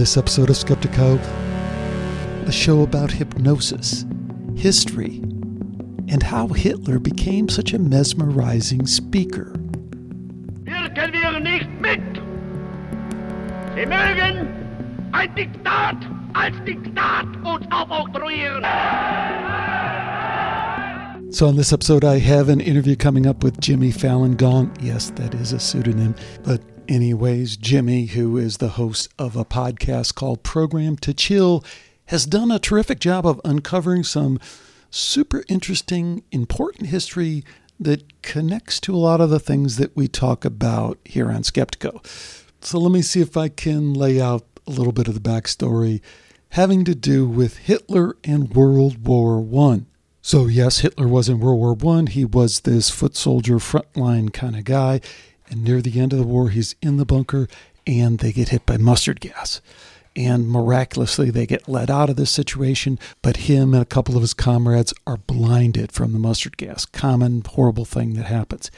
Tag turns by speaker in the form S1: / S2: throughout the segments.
S1: this episode of Skeptiko, a show about hypnosis, history, and how Hitler became such a mesmerizing speaker.
S2: Wirken wir nicht mit! Sie mögen ein Diktat als Diktat uns aufoktroyieren!
S1: So, on this episode, I have an interview coming up with Jimmy Falun Gong. Yes, that is a pseudonym. But, anyways, Jimmy, who is the host of a podcast called Program to Chill, has done a terrific job of uncovering some super interesting, important history that connects to a lot of the things that we talk about here on Skeptiko. So, let me see if I can lay out a little bit of the backstory having to do with Hitler and World War One. So, yes, Hitler was in World War One. He was this foot soldier, frontline kind of guy. And near the end of the war, he's in the bunker and they get hit by mustard gas. And miraculously, they get let out of this situation. But him and a couple of his comrades are blinded from the mustard gas. Common, horrible thing that happens.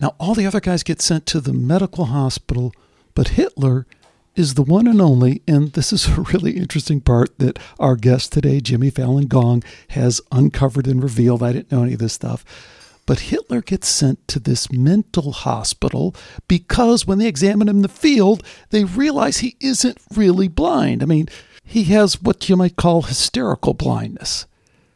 S1: Now, all the other guys get sent to the medical hospital, but Hitler is the one and only, and this is a really interesting part that our guest today, Jimmy Falun Gong, has uncovered and revealed. I didn't know any of this stuff. But Hitler gets sent to this mental hospital because when they examine him in the field, they realize he isn't really blind. I mean, he has what you might call hysterical blindness.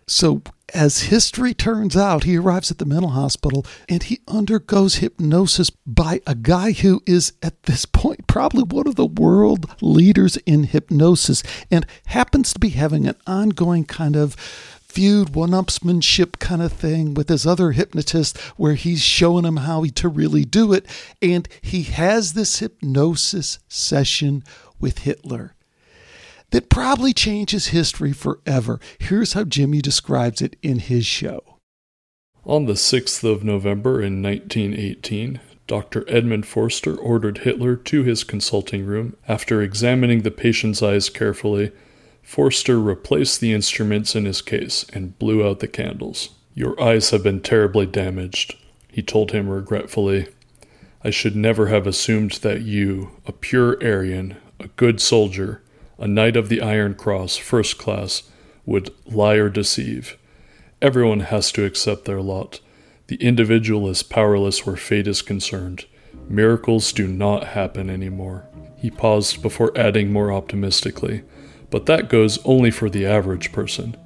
S1: So, as history turns out, he arrives at the mental hospital and he undergoes hypnosis by a guy who is, at this point, probably one of the world leaders in hypnosis and happens to be having an ongoing kind of feud, one upsmanship kind of thing with his other hypnotist where he's showing him how to really do it. And he has this hypnosis session with Hitler that probably changes history forever. Here's how Jimmy describes it in his show.
S3: On the 6th of November in 1918, Dr. Edmund Forster ordered Hitler to his consulting room. After examining the patient's eyes carefully, Forster replaced the instruments in his case and blew out the candles. Your eyes have been terribly damaged, he told him regretfully. I should never have assumed that you, a pure Aryan, a good soldier, a Knight of the Iron Cross, first class, would lie or deceive. Everyone has to accept their lot. The individual is powerless where fate is concerned. Miracles do not happen anymore. He paused before adding more optimistically, but that goes only for the average person.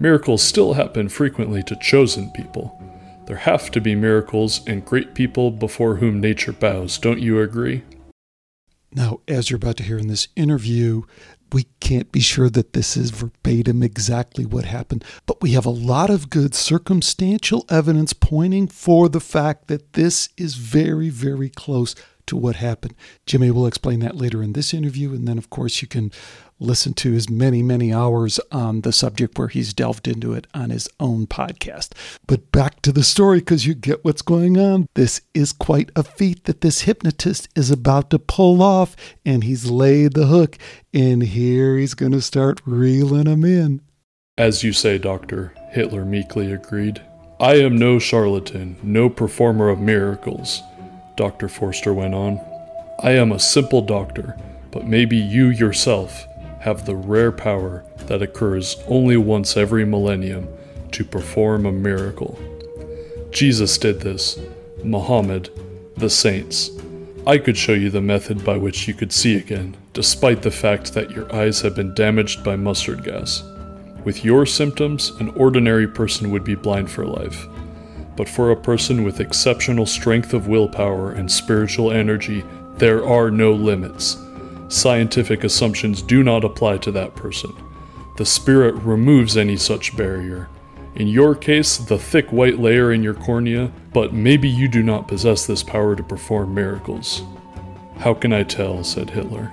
S3: Miracles still happen frequently to chosen people. There have to be miracles and great people before whom nature bows, don't you agree?
S1: Now, as you're about to hear in this interview, we can't be sure that this is verbatim exactly what happened, but we have a lot of good circumstantial evidence pointing for the fact that this is very, very close to what happened. Jimmy will explain that later in this interview, and then, of course, you can listen to his many, many hours on the subject where he's delved into it on his own podcast. But back to the story because you get what's going on. This is quite a feat that this hypnotist is about to pull off, and he's laid the hook, and here he's going to start reeling him in.
S3: As you say, Doctor, Hitler meekly agreed. I am no charlatan, no performer of miracles, Dr. Forster went on. I am a simple doctor, but maybe you yourself have the rare power that occurs only once every millennium to perform a miracle. Jesus did this, Muhammad, the saints. I could show you the method by which you could see again, despite the fact that your eyes have been damaged by mustard gas. With your symptoms, an ordinary person would be blind for life. But for a person with exceptional strength of willpower and spiritual energy, there are no limits scientific assumptions do not apply to that person. The spirit removes any such barrier. In your case, the thick white layer in your cornea, but maybe you do not possess this power to perform miracles. How can I tell? said Hitler.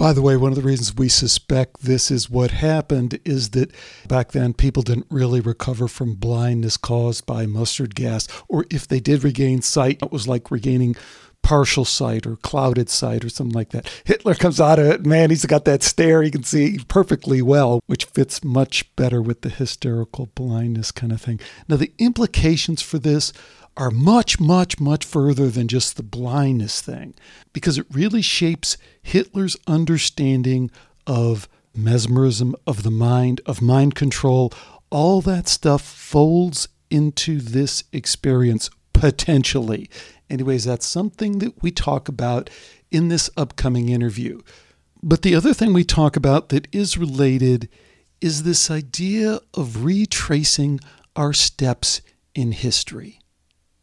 S1: By the way, one of the reasons we suspect this is what happened is that back then people didn't really recover from blindness caused by mustard gas, or if they did regain sight, it was like regaining partial sight or clouded sight or something like that. Hitler comes out of it, man, he's got that stare, he can see perfectly well, which fits much better with the hysterical blindness kind of thing. Now, the implications for this are much, much, much further than just the blindness thing, because it really shapes Hitler's understanding of mesmerism, of the mind, of mind control. All that stuff folds into this experience potentially. Anyways, that's something that we talk about in this upcoming interview. But the other thing we talk about that is related is this idea of retracing our steps in history.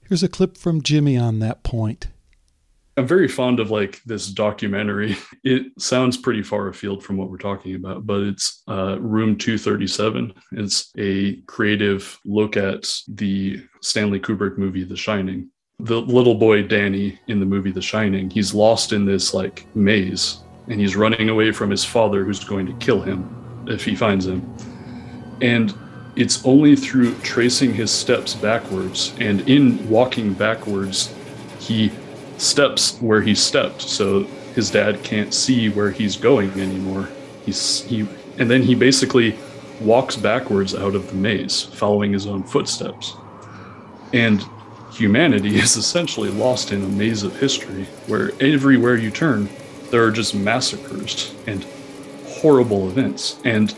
S1: Here's a clip from Jimmy on that point.
S3: I'm very fond of like this documentary. It sounds pretty far afield from what we're talking about, but it's uh, Room 237. It's a creative look at the Stanley Kubrick movie, The Shining. The little boy Danny in the movie The Shining, he's lost in this like maze and he's running away from his father who's going to kill him if he finds him. And it's only through tracing his steps backwards and in walking backwards, he steps where he stepped. So his dad can't see where he's going anymore. He's he and then he basically walks backwards out of the maze, following his own footsteps. And humanity is essentially lost in a maze of history where everywhere you turn, there are just massacres and horrible events. And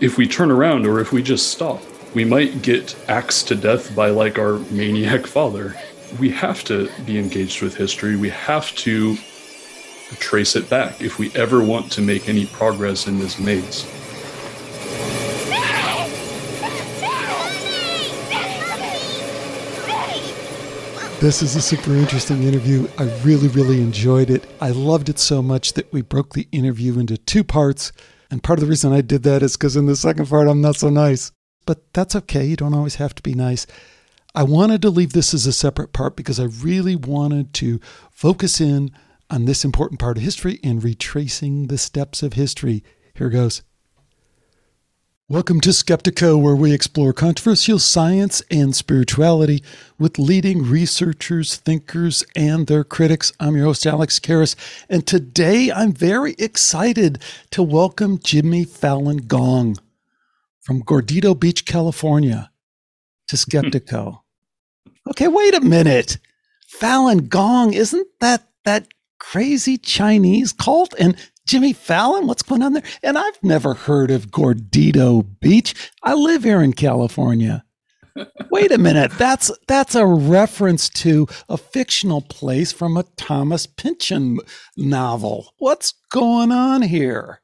S3: if we turn around or if we just stop, we might get axed to death by like our maniac father. We have to be engaged with history. We have to trace it back if we ever want to make any progress in this maze.
S1: This is a super interesting interview. I really, really enjoyed it. I loved it so much that we broke the interview into two parts. And part of the reason I did that is because in the second part, I'm not so nice. But that's okay. You don't always have to be nice. I wanted to leave this as a separate part because I really wanted to focus in on this important part of history and retracing the steps of history. Here goes. Welcome to Skeptiko, where we explore controversial science and spirituality with leading researchers, thinkers, and their critics. I'm your host, Alex Tsakiris, and today I'm very excited to welcome Jimmy Falun Gong from Gordita Beach, California, to hmm. Skeptiko. okay, wait a minute. Falun Gong, isn't that that crazy Chinese cult? And Jimmy Fallon, what's going on there? And I've never heard of Gordita Beach. I live here in California. Wait a minute. That's that's a reference to a fictional place from a Thomas Pynchon novel. What's going on here?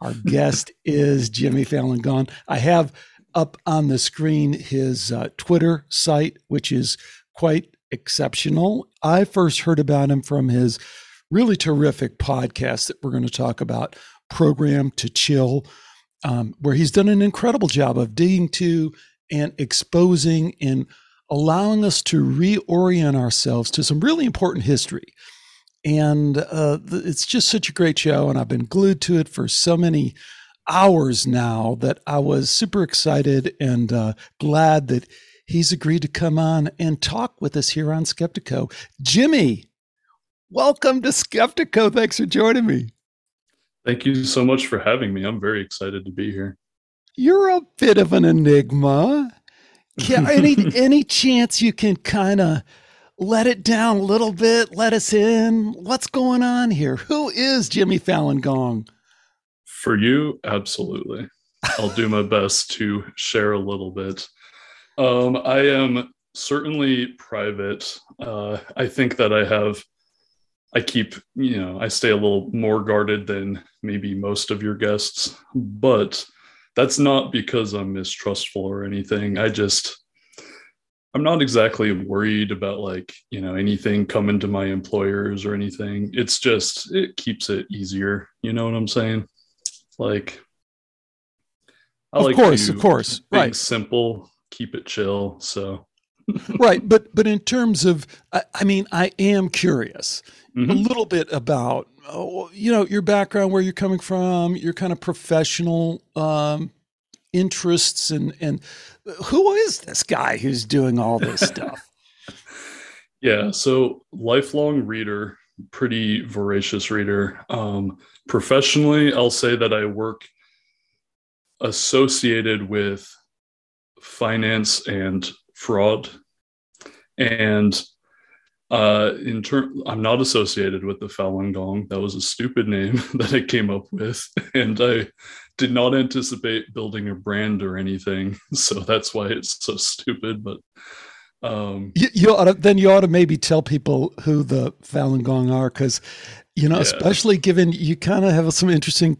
S1: Our guest is Jimmy Falun Gong. I have up on the screen his uh, Twitter site, which is quite exceptional. I first heard about him from his really terrific podcast that we're going to talk about, Program to Chill, um, where he's done an incredible job of digging to and exposing and allowing us to reorient ourselves to some really important history. And uh, it's just such a great show, and I've been glued to it for so many hours now that I was super excited and uh, glad that he's agreed to come on and talk with us here on Skeptiko. Jimmy, Welcome to Skeptiko. Thanks for joining me.
S3: Thank you so much for having me. I'm very excited to be here.
S1: You're a bit of an enigma. Can, any any chance you can kind of let it down a little bit, let us in? What's going on here? Who is Jimmy Falun Gong?
S3: For you, absolutely. I'll do my best to share a little bit. Um, I am certainly private. Uh, I think that I have I keep, you know, I stay a little more guarded than maybe most of your guests, but that's not because I'm mistrustful or anything. I just, I'm not exactly worried about like, you know, anything coming to my employers or anything. It's just, it keeps it easier. You know what I'm saying? Like,
S1: I of like course, of course, right.
S3: Simple, keep it chill. So,
S1: right. But, but in terms of, I, I mean, I am curious mm-hmm. a little bit about oh, you know your background, where you're coming from, your kind of professional um, interests, and and who is this guy who's doing all this stuff?
S3: yeah, so lifelong reader, pretty voracious reader. Um, professionally, I'll say that I work associated with finance and fraud And uh, in turn, I'm not associated with the Falun Gong. That was a stupid name that I came up with, and I did not anticipate building a brand or anything. So that's why it's so stupid. But
S1: um, you, you ought to, then you ought to maybe tell people who the Falun Gong are, because you know, yeah. especially given you kind of have some interesting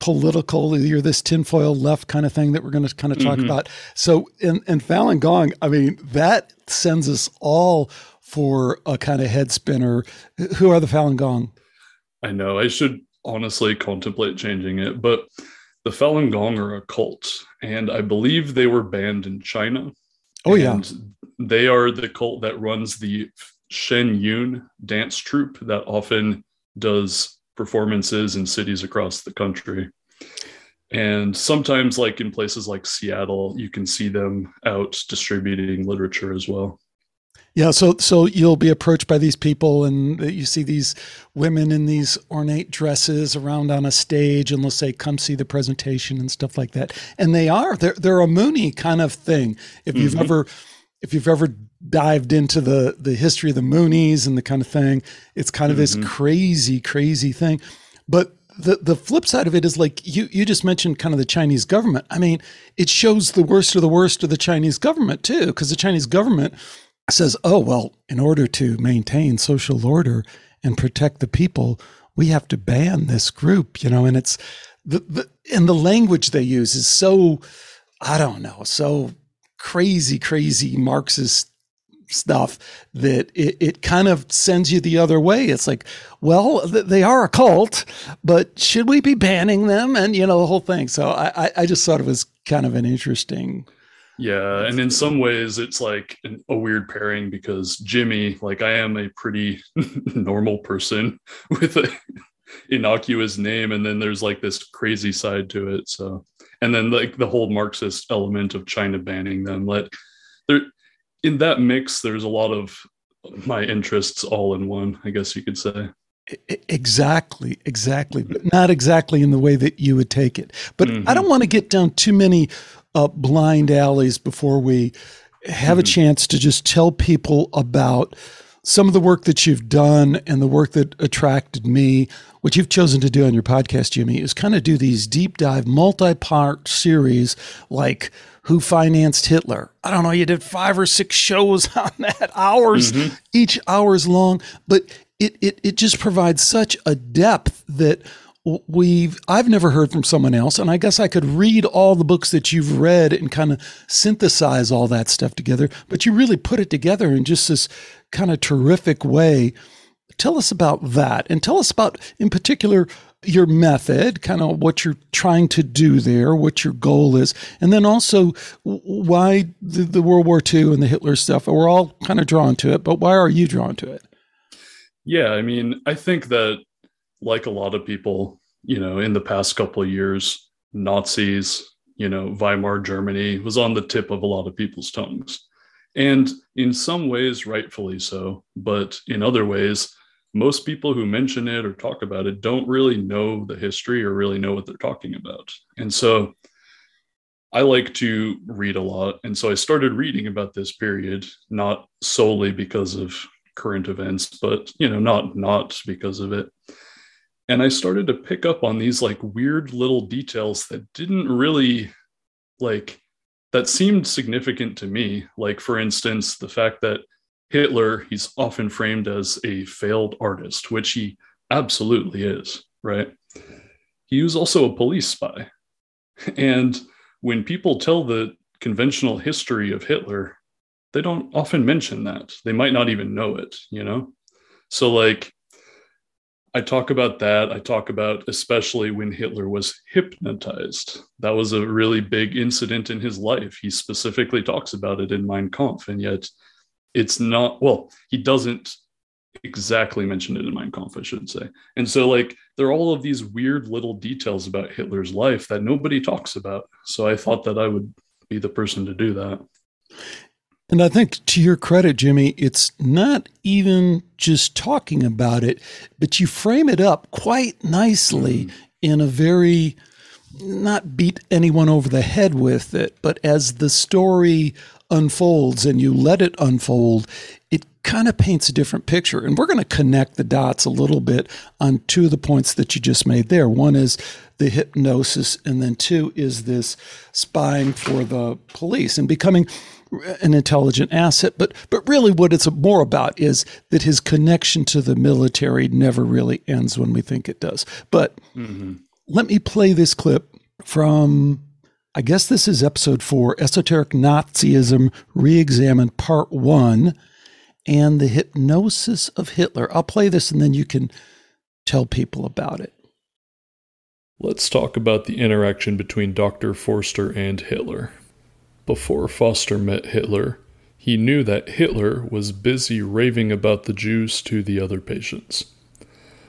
S1: political, you're this tinfoil left kind of thing that we're going to kind of talk mm-hmm. about. So in, in Falun Gong, I mean, that sends us all for a kind of head spinner. Who are the Falun Gong?
S3: I know I should honestly contemplate changing it, but the Falun Gong are a cult, and I believe they were banned in China.
S1: Oh yeah,
S3: they are the cult that runs the Shen Yun dance troupe that often does performances in cities across the country. And sometimes, like in places like Seattle, you can see them out distributing literature as well.
S1: Yeah, so so you'll be approached by these people, and you see these women in these ornate dresses around on a stage, and they'll say, "Come see the presentation" and stuff like that. And they are they're they're a Moonie kind of thing. If you've mm-hmm. ever if you've ever dived into the the history of the Moonies and the kind of thing, it's kind of mm-hmm. this crazy crazy thing. But the the flip side of it is like you you just mentioned kind of the Chinese government. I mean, it shows the worst of the worst of the Chinese government too, because the Chinese government says, oh, well, in order to maintain social order and protect the people, we have to ban this group, you know, and it's the, the and the language they use is so, I don't know, so crazy, crazy Marxist stuff that it, it kind of sends you the other way. It's like, well, they are a cult, but should we be banning them? And, you know, the whole thing. So I, I just thought it was kind of an interesting
S3: yeah, and in some ways, it's like an, a weird pairing because Jimmy, like I am a pretty normal person with a innocuous name, and then there's like this crazy side to it. So, and then like the whole Marxist element of China banning them, like there in that mix, there's a lot of my interests all in one, I guess you could say.
S1: Exactly, exactly, but not exactly in the way that you would take it. But mm-hmm. I don't want to get down too many uh, blind alleys before we have mm-hmm. a chance to just tell people about some of the work that you've done and the work that attracted me. What you've chosen to do on your podcast, Jimmy, is kind of do these deep dive, multi part series like Who Financed Hitler. I don't know, you did five or six shows on that, hours, mm-hmm. each hours long, but it, it, it just provides such a depth that we've I've never heard from someone else, and I guess I could read all the books that you've read and kind of synthesize all that stuff together. But you really put it together in just this kind of terrific way. Tell us about that, and tell us about, in particular, your method, kind of what you're trying to do there, what your goal is, and then also why the, the World War II and the Hitler stuff. We're all kind of drawn to it, but why are you drawn to it?
S3: Yeah, I mean, I think that like a lot of people, you know, in the past couple of years, Nazis, you know, Weimar Germany was on the tip of a lot of people's tongues. And in some ways, rightfully so. But in other ways, most people who mention it or talk about it don't really know the history or really know what they're talking about. And so I like to read a lot. And so I started reading about this period, not solely because of current events, but you know, not not because of it and i started to pick up on these like weird little details that didn't really like that seemed significant to me. Like for instance the fact that hitler he's often framed as a failed artist which he absolutely is right? He was also a police spy. And when people tell the conventional history of hitler they don't often mention that. They might not even know it you know? So like I talk about that. I talk about especially when Hitler was hypnotized. That was a really big incident in his life. He specifically talks about it in Mein Kampf, and yet it's not, well, he doesn't exactly mention it in Mein Kampf, I should say. And so, like, there are all of these weird little details about Hitler's life that nobody talks about. So I thought that I would be the person to do that.
S1: And I think to your credit, Jimmy, it's not even just talking about it, but you frame it up quite nicely mm. in a very not beat anyone over the head with it, but as the story unfolds and you let it unfold, it kind of paints a different picture. And we're going to connect the dots a little bit on two of the points that you just made there. One is the hypnosis, and then two is this spying for the police and becoming an intelligent asset. But but really, what it's more about is that his connection to the military never really ends when we think it does. But mm-hmm. let me play this clip from. I guess this is episode four, Esoteric Nazism Reexamined, Part One, and the hypnosis of Hitler. I'll play this and then you can tell people about it.
S3: Let's talk about the interaction between Dr. Forster and Hitler. Before Forster met Hitler, he knew that Hitler was busy raving about the Jews to the other patients.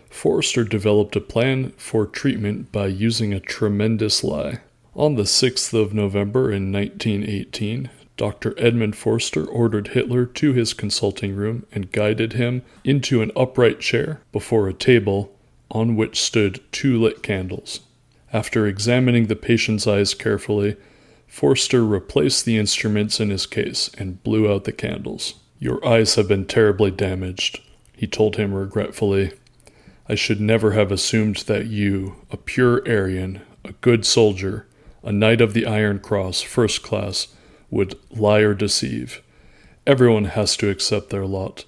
S3: Forster developed a plan for treatment by using a tremendous lie. On the 6th of November in 1918, Dr. Edmund Forster ordered Hitler to his consulting room and guided him into an upright chair before a table on which stood two lit candles. After examining the patient's eyes carefully, Forster replaced the instruments in his case and blew out the candles. Your eyes have been terribly damaged, he told him regretfully. I should never have assumed that you, a pure Aryan, a good soldier, a knight of the Iron Cross, first class, would lie or deceive. Everyone has to accept their lot.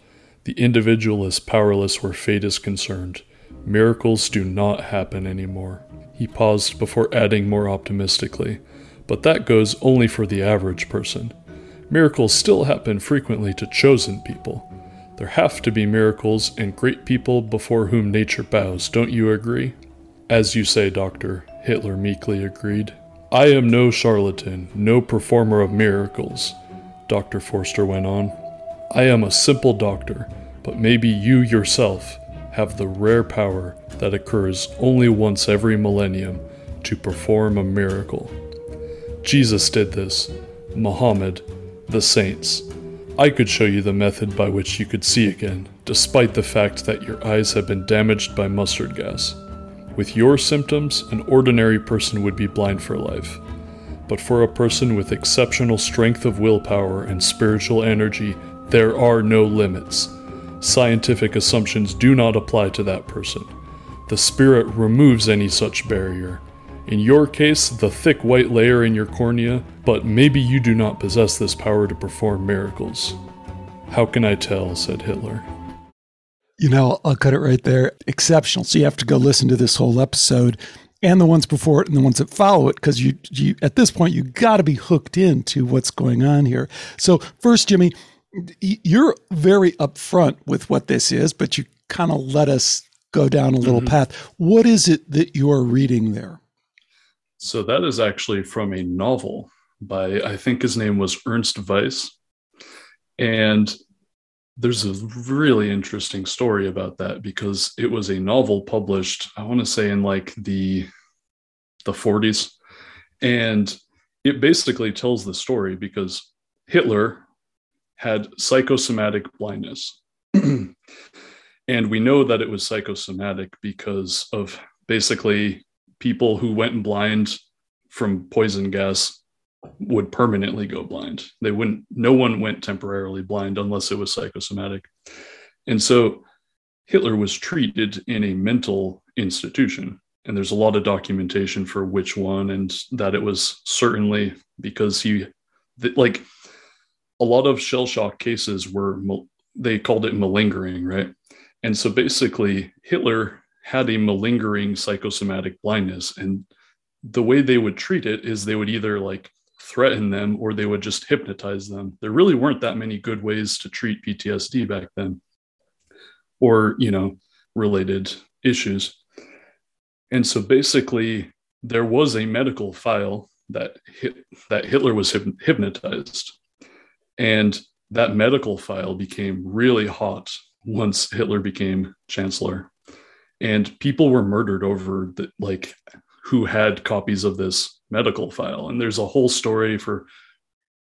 S3: The individual is powerless where fate is concerned. Miracles do not happen anymore. He paused before adding more optimistically but that goes only for the average person. Miracles still happen frequently to chosen people. There have to be miracles and great people before whom nature bows, don't you agree? As you say, Doctor, Hitler meekly agreed. I am no charlatan, no performer of miracles, Dr. Forster went on. I am a simple doctor, but maybe you yourself have the rare power that occurs only once every millennium to perform a miracle. Jesus did this, Muhammad, the saints. I could show you the method by which you could see again, despite the fact that your eyes have been damaged by mustard gas. With your symptoms, an ordinary person would be blind for life. But for a person with exceptional strength of willpower and spiritual energy, there are no limits. Scientific assumptions do not apply to that person. The Spirit removes any such barrier, in your case, the thick white layer in your cornea, but maybe you do not possess this power to perform miracles. How can I tell? said Hitler.
S1: You know, I'll cut it right there. Exceptional. So you have to go listen to this whole episode and the ones before it and the ones that follow it because you, you at this point you got to be hooked into what's going on here. So first, Jimmy, you're very upfront with what this is, but you kind of let us go down a little mm-hmm. path. What is it that you are reading there?
S3: So that is actually from a novel by, I think his name was Ernst Weiss. And there's a really interesting story about that because it was a novel published, I want to say in like the the 40s. And it basically tells the story because Hitler had psychosomatic blindness. and we know that it was psychosomatic because of basically people who went blind from poison gas would permanently go blind. They wouldn't, no one went temporarily blind unless it was psychosomatic. And so Hitler was treated in a mental institution. And there's a lot of documentation for which one, and that it was certainly because he, like, a lot of shell shock cases were, they called it malingering, right? And so basically, Hitler had a malingering psychosomatic blindness. And the way they would treat it is they would either like threaten them or they would just hypnotize them. There really weren't that many good ways to treat PTSD back then or, you know, related issues. And so basically, there was a medical file that hit, that Hitler was hypnotized. And that medical file became really hot once Hitler became chancellor and people were murdered over the, like who had copies of this medical file. And there's a whole story for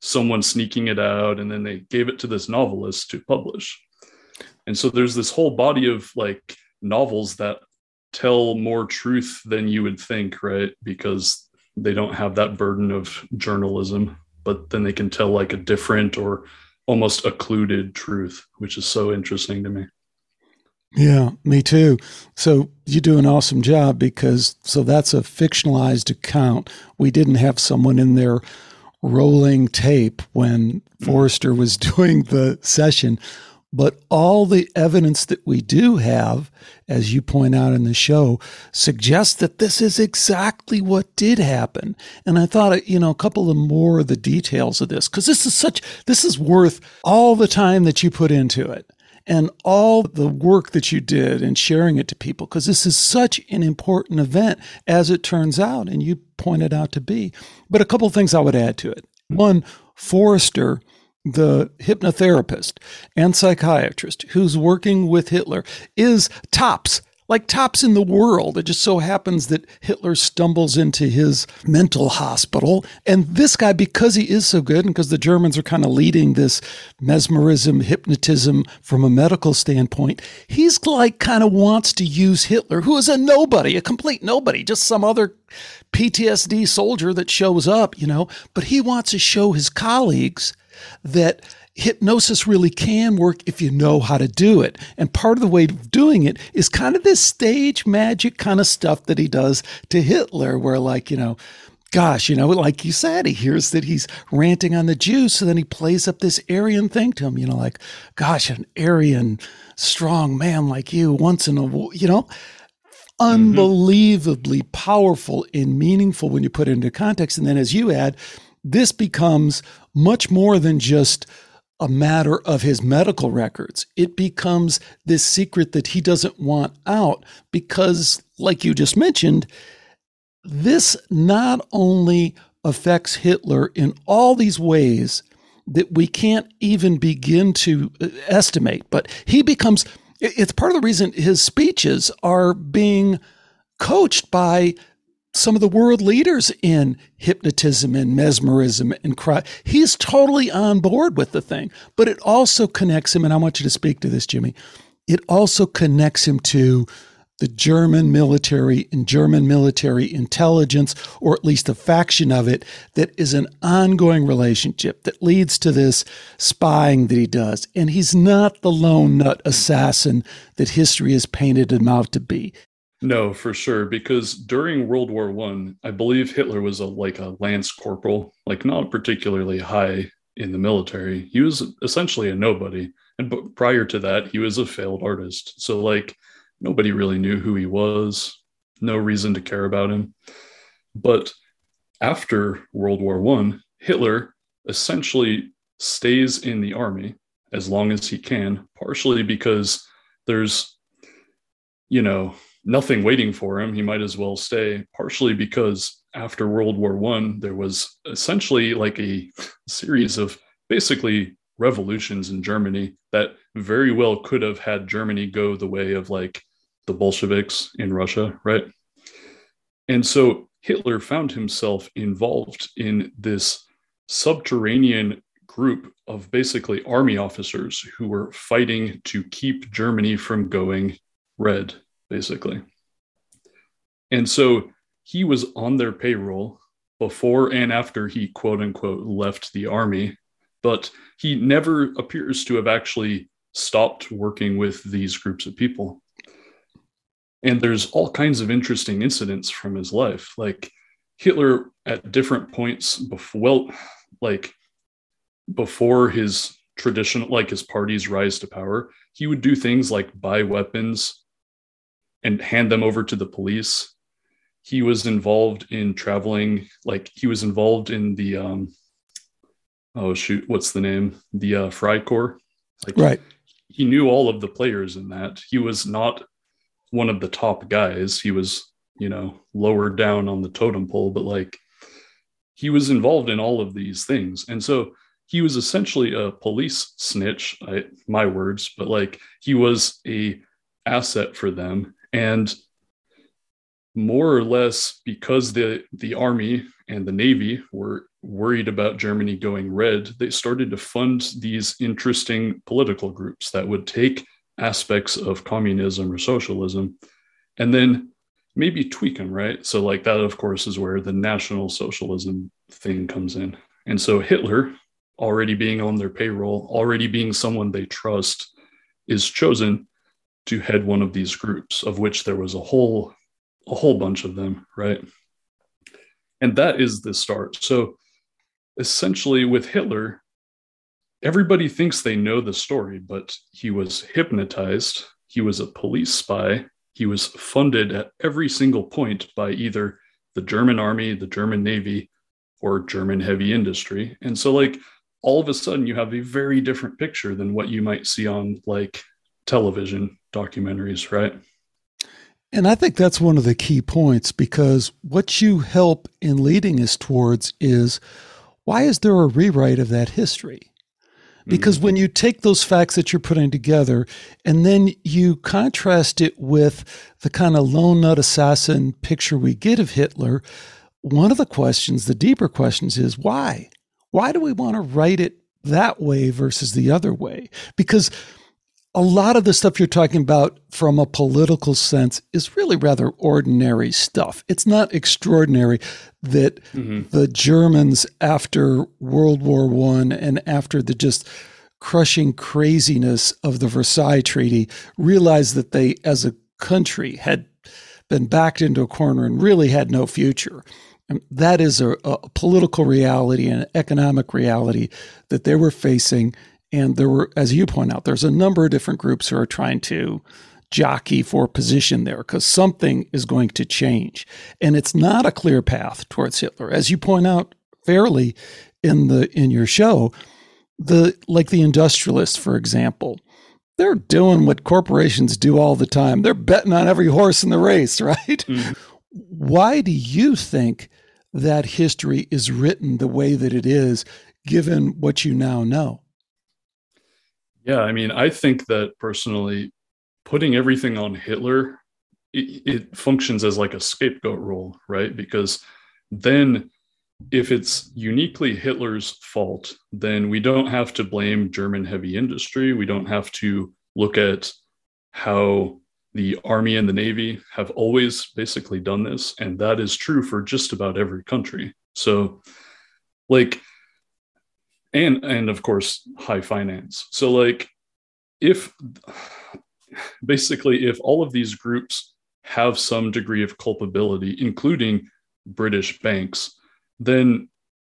S3: someone sneaking it out and then they gave it to this novelist to publish. And so there's this whole body of like novels that tell more truth than you would think right? Because they don't have that burden of journalism but then they can tell like a different or almost occluded truth, which is so interesting to me.
S1: Yeah, me too. So you do an awesome job because so that's a fictionalized account. We didn't have someone in there rolling tape when mm. Forster was doing the session. But all the evidence that we do have, as you point out in the show, suggests that this is exactly what did happen. And I thought, you know, a couple of more of the details of this, because this is such, this is worth all the time that you put into it and all the work that you did and sharing it to people, because this is such an important event as it turns out, and you pointed out to be. But a couple of things I would add to it. Hmm. One, Forster the hypnotherapist and psychiatrist who's working with Hitler, is tops like tops in the world. It just so happens that Hitler stumbles into his mental hospital. And this guy, because he is so good, and because the Germans are kind of leading this mesmerism, hypnotism from a medical standpoint, he's like kind of wants to use Hitler, who is a nobody, a complete nobody, just some other PTSD soldier that shows up, you know, but he wants to show his colleagues that hypnosis really can work if you know how to do it. And part of the way of doing it is kind of this stage magic kind of stuff that he does to Hitler, where, like, you know, gosh, you know, like you said, he hears that he's ranting on the Jews. So then he plays up this Aryan thing to him, you know, like, gosh, an Aryan strong man like you once in a, you know, unbelievably mm-hmm. powerful and meaningful when you put it into context. And then as you add, this becomes much more than just a matter of his medical records. It becomes this secret that he doesn't want out because, like you just mentioned, this not only affects Hitler in all these ways that we can't even begin to uh, estimate, but he becomes, it's part of the reason his speeches are being coached by some of the world leaders in hypnotism and mesmerism and cry. He's totally on board with the thing, but it also connects him. And I want you to speak to this, Jimmy. It also connects him to the German military and German military intelligence, or at least a faction of it, that is an ongoing relationship that leads to this spying that he does. And he's not the lone nut assassin that history has painted him out to be.
S3: No, for sure. Because during World War One, I, I believe Hitler was a like a lance corporal, like not particularly high in the military. He was essentially a nobody. And prior to that, he was a failed artist. So like nobody really knew who he was. No reason to care about him. But after World War One, Hitler essentially stays in the army as long as he can, partially because there's, you know, nothing waiting for him. He might as well stay, partially because after World War One, there was essentially like a series of basically revolutions in Germany that very well could have had Germany go the way of like the Bolsheviks in Russia, right? And so Hitler found himself involved in this subterranean group of basically army officers who were fighting to keep Germany from going red basically. And so he was on their payroll before and after he quote unquote left the army, but he never appears to have actually stopped working with these groups of people. And there's all kinds of interesting incidents from his life. Like Hitler at different points before, well, like before his traditional, like his party's rise to power, he would do things like buy weapons and hand them over to the police. He was involved in traveling, like he was involved in the um oh shoot, what's the name? The uh Freikorps.
S1: Like right.
S3: He, he knew all of the players in that. He was not one of the top guys. He was, you know, lower down on the totem pole, but like he was involved in all of these things. And so he was essentially a police snitch, I, my words, but like he was a asset for them and more or less because the the army and the navy were worried about germany going red they started to fund these interesting political groups that would take aspects of communism or socialism and then maybe tweak them right? So like that of course is where the national socialism thing comes in. And so Hitler, already being on their payroll, already being someone they trust, is chosen to head one of these groups, of which there was a whole a whole bunch of them, right? And that is the start. So essentially with Hitler, everybody thinks they know the story, but he was hypnotized, he was a police spy, he was funded at every single point by either the German army, the German navy, or German heavy industry. And so like all of a sudden you have a very different picture than what you might see on like television documentaries, right?
S1: And I think that's one of the key points because what you help in leading us towards is why is there a rewrite of that history? Because mm-hmm. when you take those facts that you're putting together and then you contrast it with the kind of lone nut assassin picture we get of Hitler, one of the questions, the deeper questions is why? Why do we want to write it that way versus the other way? Because a lot of the stuff you're talking about from a political sense is really rather ordinary stuff. It's not extraordinary that mm-hmm. the Germans after World War One and after the just crushing craziness of the Versailles Treaty realized that they as a country had been backed into a corner and really had no future. And that is a, a political reality and an economic reality that they were facing and there were, as you point out, there's a number of different groups who are trying to jockey for position there because something is going to change. And it's not a clear path towards Hitler. As you point out fairly in the in your show, the like the industrialists, for example, they're doing what corporations do all the time. They're betting on every horse in the race, right? Mm-hmm. Why do you think that history is written the way that it is, given what you now know?
S3: Yeah, I mean, I think that personally, putting everything on Hitler, it, it functions as like a scapegoat role, right? Because then if it's uniquely Hitler's fault, then we don't have to blame German heavy industry. We don't have to look at how the army and the navy have always basically done this. And that is true for just about every country. So, like, and and of course high finance. So like if basically if all of these groups have some degree of culpability including british banks then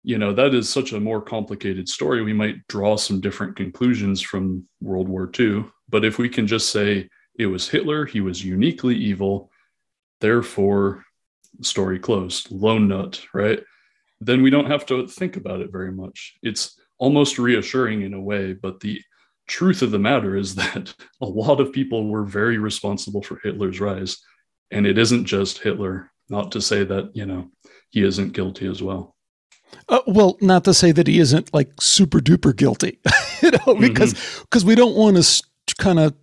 S3: you know that is such a more complicated story. We might draw some different conclusions from world war ii but if we can just say it was hitler he was uniquely evil therefore story closed. Lone nut right? Then we don't have to think about it very much. It's almost reassuring in a way. But the truth of the matter is that a lot of people were very responsible for Hitler's rise. And it isn't just Hitler, not to say that, you know, he isn't guilty as well.
S1: Uh, well, not to say that he isn't like super duper guilty, you know, because because mm-hmm. we don't want to kind of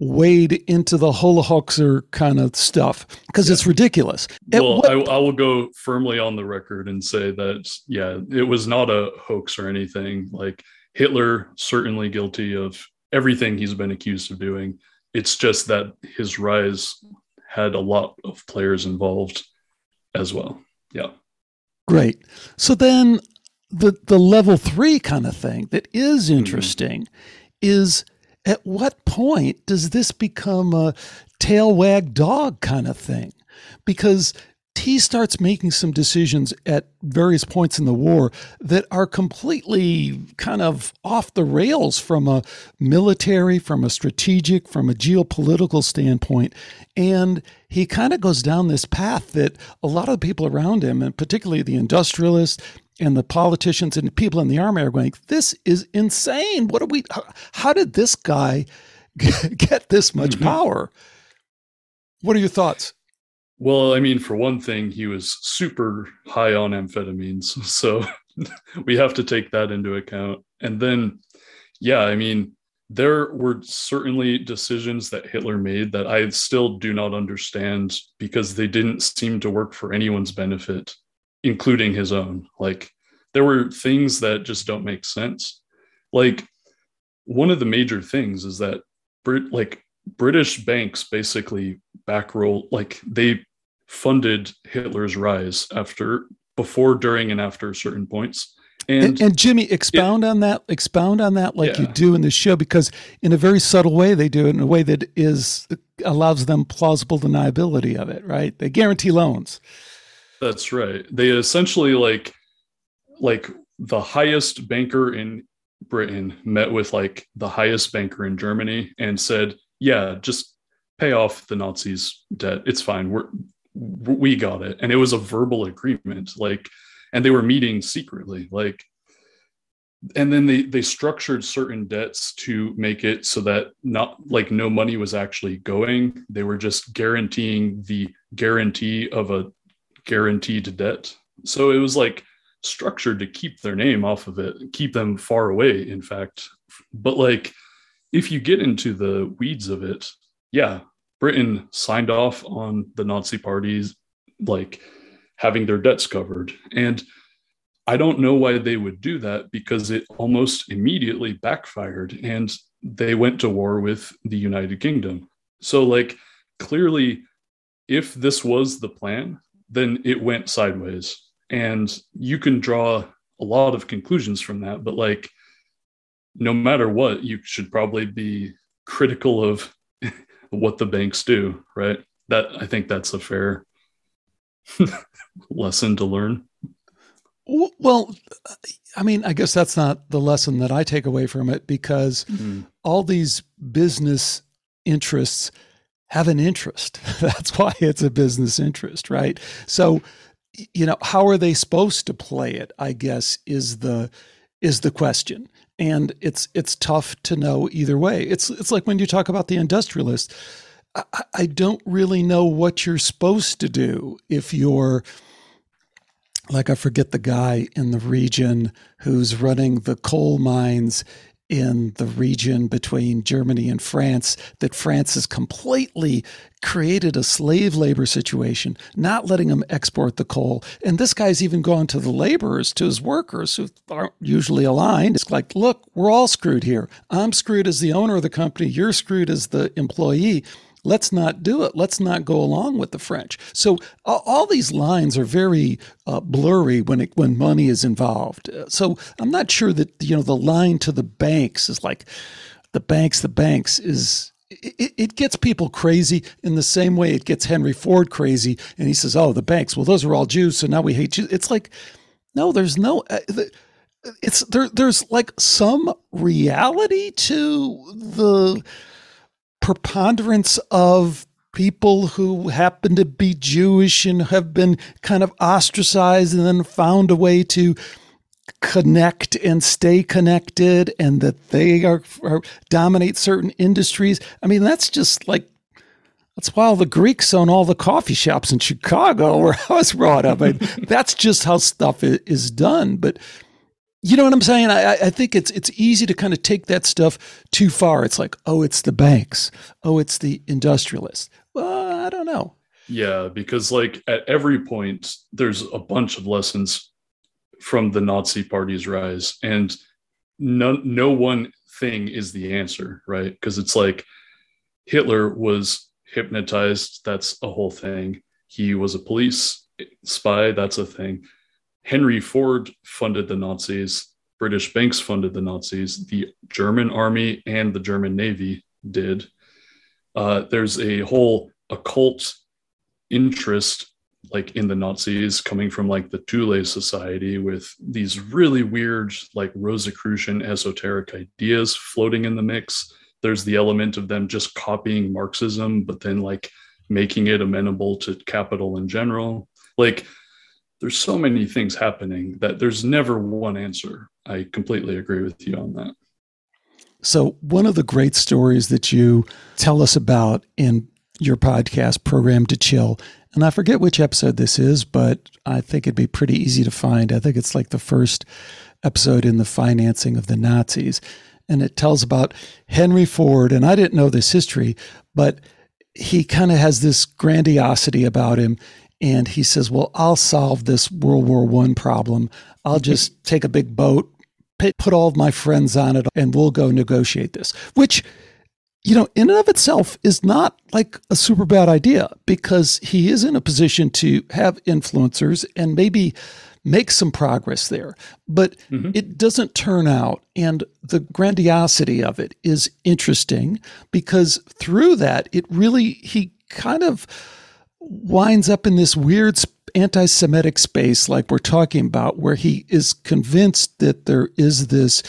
S1: wade into the hoaxer kind of stuff because yeah. it's ridiculous.
S3: Well, what- I, I, will go firmly on the record and say that, yeah, it was not a hoax or anything. Like Hitler, certainly guilty of everything he's been accused of doing. It's just that his rise had a lot of players involved as well. Yeah.
S1: Great. So then the the level 3 kind of thing that is mm-hmm. interesting mm-hmm. is at what point does this become a tail wag dog kind of thing? Because T starts making some decisions at various points in the war that are completely kind of off the rails from a military, from a strategic, from a geopolitical standpoint. And he kind of goes down this path that a lot of the people around him, and particularly the industrialists and the politicians and the people in the army are going, This is insane. What are we, how, how did this guy get this much mm-hmm. power? What are your thoughts?
S3: Well, I mean, for one thing, he was super high on amphetamines. So we have to take that into account. And then, yeah, I mean, there were certainly decisions that Hitler made that I still do not understand because they didn't seem to work for anyone's benefit including his own. Like there were things that just don't make sense. Like one of the major things is that Brit like British banks basically backroll like they funded Hitler's rise after before, during, and after certain points.
S1: And, and, and Jimmy, expound it, on that. Expound on that, like yeah. you do in the show, because in a very subtle way, they do it in a way that is allows them plausible deniability of it. Right? They guarantee loans.
S3: That's right. They essentially like like the highest banker in Britain met with like the highest banker in Germany and said, "Yeah, just pay off the Nazis' debt. It's fine. We're we got it." And it was a verbal agreement. Like and they were meeting secretly like and then they they structured certain debts to make it so that not like no money was actually going they were just guaranteeing the guarantee of a guaranteed debt so it was like structured to keep their name off of it keep them far away in fact but like if you get into the weeds of it yeah britain signed off on the nazi parties like having their debts covered. And I don't know why they would do that because it almost immediately backfired and they went to war with the United Kingdom. So, like, clearly, if this was the plan, then it went sideways. And you can draw a lot of conclusions from that. But, like, no matter what, you should probably be critical of what the banks do, right? That I think that's a fair lesson to learn?
S1: Well, I mean, I guess that's not the lesson that I take away from it because mm-hmm. all these business interests have an interest. That's why it's a business interest, right? So, you know, how are they supposed to play it? I guess is the is the question. And it's it's tough to know either way. It's it's like when you talk about the industrialist, I, I don't really know what you're supposed to do if you're like I forget the guy in the region who's running the coal mines in the region between Germany and France that France has completely created a slave labor situation, not letting them export the coal. And this guy's even gone to the laborers, to his workers who aren't usually aligned. It's like, look, we're all screwed here. I'm screwed as the owner of the company. You're screwed as the employee. Let's not do it. Let's not go along with the French. So uh, all these lines are very uh, blurry when it, when money is involved. Uh, so I'm not sure that you know the line to the banks is like the banks, the banks is. It, it gets people crazy in the same way it gets Henry Ford crazy, and he says, "Oh, the banks. Well, those are all Jews, so now we hate Jews." It's like, no, there's no. Uh, it's there. There's like some reality to the preponderance of people who happen to be Jewish and have been kind of ostracized and then found a way to connect and stay connected and that they are, are dominate certain industries. I mean, that's just like that's why all the Greeks own all the coffee shops in Chicago where I was brought up. I mean, that's just how stuff is done. But you know what I'm saying? I, I think it's it's easy to kind of take that stuff too far. It's like, oh, it's the banks. Oh, it's the industrialists. Well, I don't know.
S3: Yeah, because like at every point, there's a bunch of lessons from the Nazi Party's rise, and no no one thing is the answer, right? Because it's like Hitler was hypnotized. That's a whole thing. He was a police spy. That's a thing. Henry Ford funded the Nazis. British banks funded the Nazis. The German army and the German navy did. Uh, there's a whole occult interest like in the Nazis coming from like the Thule Society with these really weird like Rosicrucian esoteric ideas floating in the mix. There's the element of them just copying Marxism, but then like making it amenable to capital in general. Like there's so many things happening that there's never one answer. I completely agree with you on that.
S1: So, one of the great stories that you tell us about in your podcast, Programmed to Kill, and I forget which episode this is, but I think it'd be pretty easy to find. I think it's like the first episode in the financing of the Nazis. And it tells about Henry Ford. And I didn't know this history, but he kind of has this grandiosity about him and he says, "Well, I'll solve this World War One problem. I'll just take a big boat, put all of my friends on it, and we'll go negotiate this." Which, you know, in and of itself is not like a super bad idea because he is in a position to have influencers and maybe make some progress there, but mm-hmm. it doesn't turn out. And the grandiosity of it is interesting because through that, it really, he kind of winds up in this weird anti Semitic space, like we're talking about, where he is convinced that there is this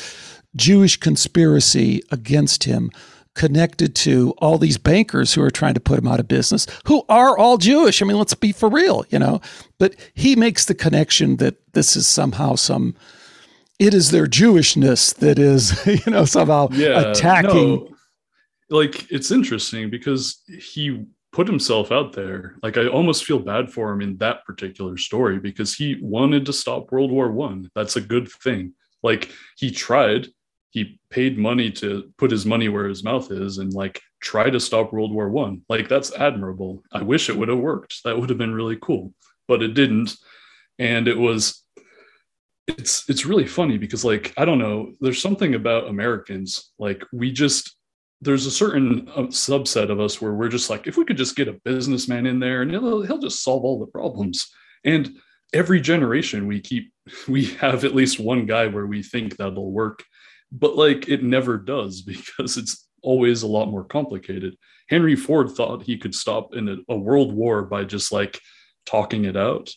S1: Jewish conspiracy against him connected to all these bankers who are trying to put him out of business, who are all Jewish. I mean, let's be for real, you know. But he makes the connection that this is somehow some, it is their Jewishness that is, you know, somehow yeah, attacking. No.
S3: Like, it's interesting because he put himself out there. Like, I almost feel bad for him in that particular story because he wanted to stop World War One. That's a good thing. Like, he tried he paid money to put his money where his mouth is and like try to stop World War One. Like that's admirable. I wish it would have worked. That would have been really cool, but it didn't. And it was it's it's really funny because like I don't know, there's something about Americans like we just there's a certain uh, subset of us where we're just like if we could just get a businessman in there and he'll he'll just solve all the problems. And every generation we keep we have at least one guy where we think that'll work but like it never does because it's always a lot more complicated. Henry Ford thought he could stop in a, a world war by just like talking it out.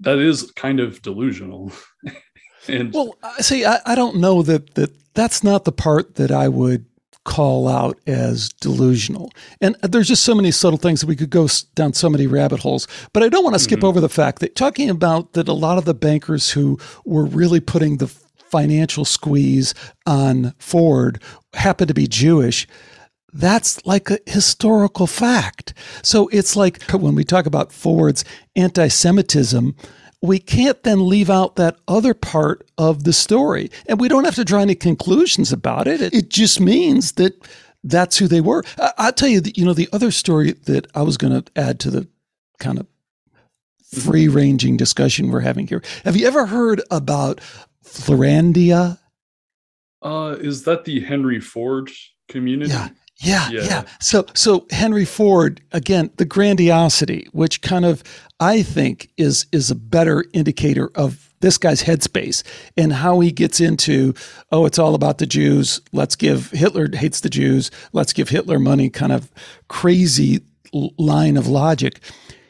S3: That is kind of delusional.
S1: and well, I see, I, I don't know that that that's not the part that I would call out as delusional. And there's just so many subtle things that we could go down so many rabbit holes. But I don't want to skip mm-hmm. over the fact that talking about that a lot of the bankers who were really putting the financial squeeze on Ford happened to be Jewish, that's like a historical fact. So it's like when we talk about Ford's anti Semitism, we can't then leave out that other part of the story. And we don't have to draw any conclusions about it. It, it just means that that's who they were. I, will tell you, that, you know, the other story that I was going to add to the kind of free ranging discussion we're having here. Have you ever heard about Fordlandia.
S3: Uh, is that the Henry Ford community?
S1: Yeah. Yeah, yeah, yeah. So, so Henry Ford again, the grandiosity, which kind of I think is is a better indicator of this guy's headspace and how he gets into, oh, it's all about the Jews. Let's give Hitler hates the Jews. Let's give Hitler money. Kind of crazy line of logic.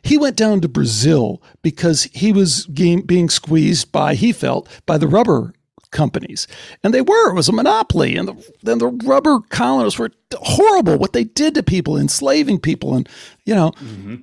S1: He went down to Brazil because he was being squeezed by, he felt, by the rubber companies. And they were. It was a monopoly. And the, then the rubber colonists were horrible, what they did to people, enslaving people, and, you know, mm-hmm.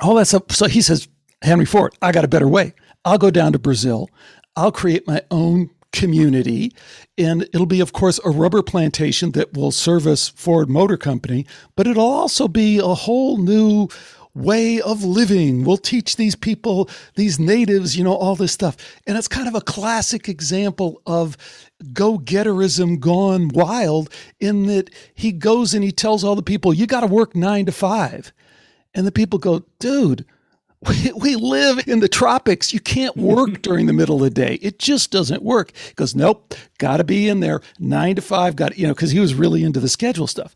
S1: all that stuff. So he says, Henry Ford, I got a better way. I'll go down to Brazil. I'll create my own community. And it'll be, of course, a rubber plantation that will service Ford Motor Company, but it'll also be a whole new way of living. We'll teach these people, these natives, you know, all this stuff. And it's kind of a classic example of go getterism gone wild in that he goes and he tells all the people, you got to work nine to five. And the people go, dude, we, we live in the tropics. You can't work during the middle of the day. It just doesn't work. He goes, nope, got to be in there nine to five. Got you know because he was really into the schedule stuff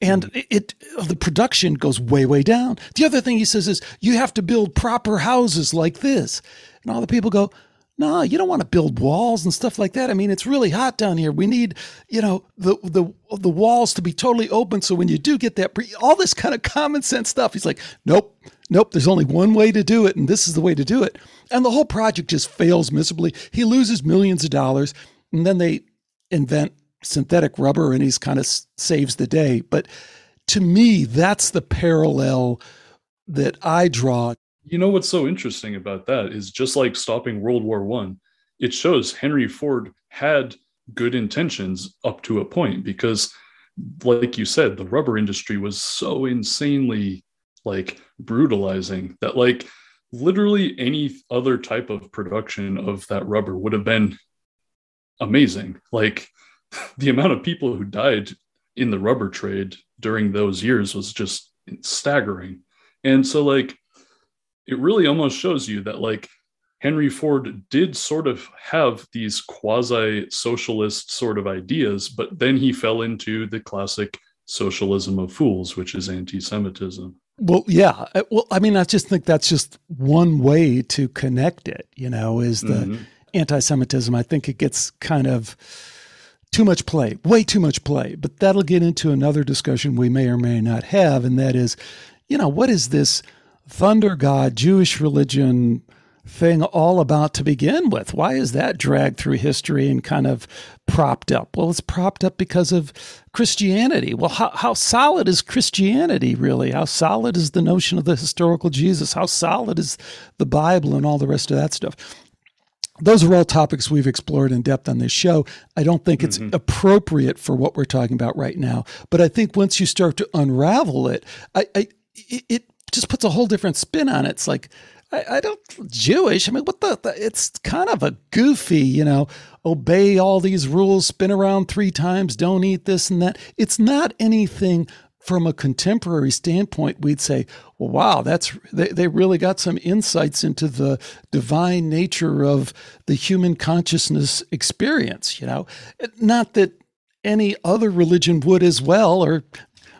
S1: and it, it, the production goes way way down. The other thing he says is you have to build proper houses like this, and all the people go, "No, you don't want to build walls and stuff like that. I mean, it's really hot down here. We need, you know, the the the walls to be totally open so when you do get that, all this kind of common sense stuff." He's like, "Nope." Nope, there's only one way to do it, and this is the way to do it. And the whole project just fails miserably. He loses millions of dollars, and then they invent synthetic rubber and he's kind of saves the day. But to me, that's the parallel that I draw.
S3: You know what's so interesting about that is just like stopping World War One, it shows Henry Ford had good intentions up to a point because, like you said, the rubber industry was so insanely like brutalizing that like literally any other type of production of that rubber would have been amazing. Like the amount of people who died in the rubber trade during those years was just staggering. And so, like, it really almost shows you that, like, Henry Ford did sort of have these quasi socialist sort of ideas, but then he fell into the classic socialism of fools, which is anti Semitism.
S1: Well, yeah. Uh, well, I mean, I just think that's just one way to connect it, you know, is the mm-hmm. anti Semitism. I think it gets kind of too much play, way too much play. But that'll get into another discussion we may or may not have. And that is, you know, what is this thunder god, Jewish religion, thing all about to begin with? Why is that dragged through history and kind of propped up? Well, it's propped up because of Christianity. Well, how, how solid is Christianity really? How solid is the notion of the historical Jesus? How solid is the Bible and all the rest of that stuff? Those are all topics we've explored in depth on this show. I don't think it's mm-hmm. appropriate for what we're talking about right now, but I think once you start to unravel it, I, I it just puts a whole different spin on it. It's like, I, I don't Jewish. I mean, what the, the? It's kind of a goofy, you know, obey all these rules, spin around three times, don't eat this and that. It's not anything from a contemporary standpoint, we'd say, well, wow, that's they, they really got some insights into the divine nature of the human consciousness experience, you know. Not that any other religion would as well, or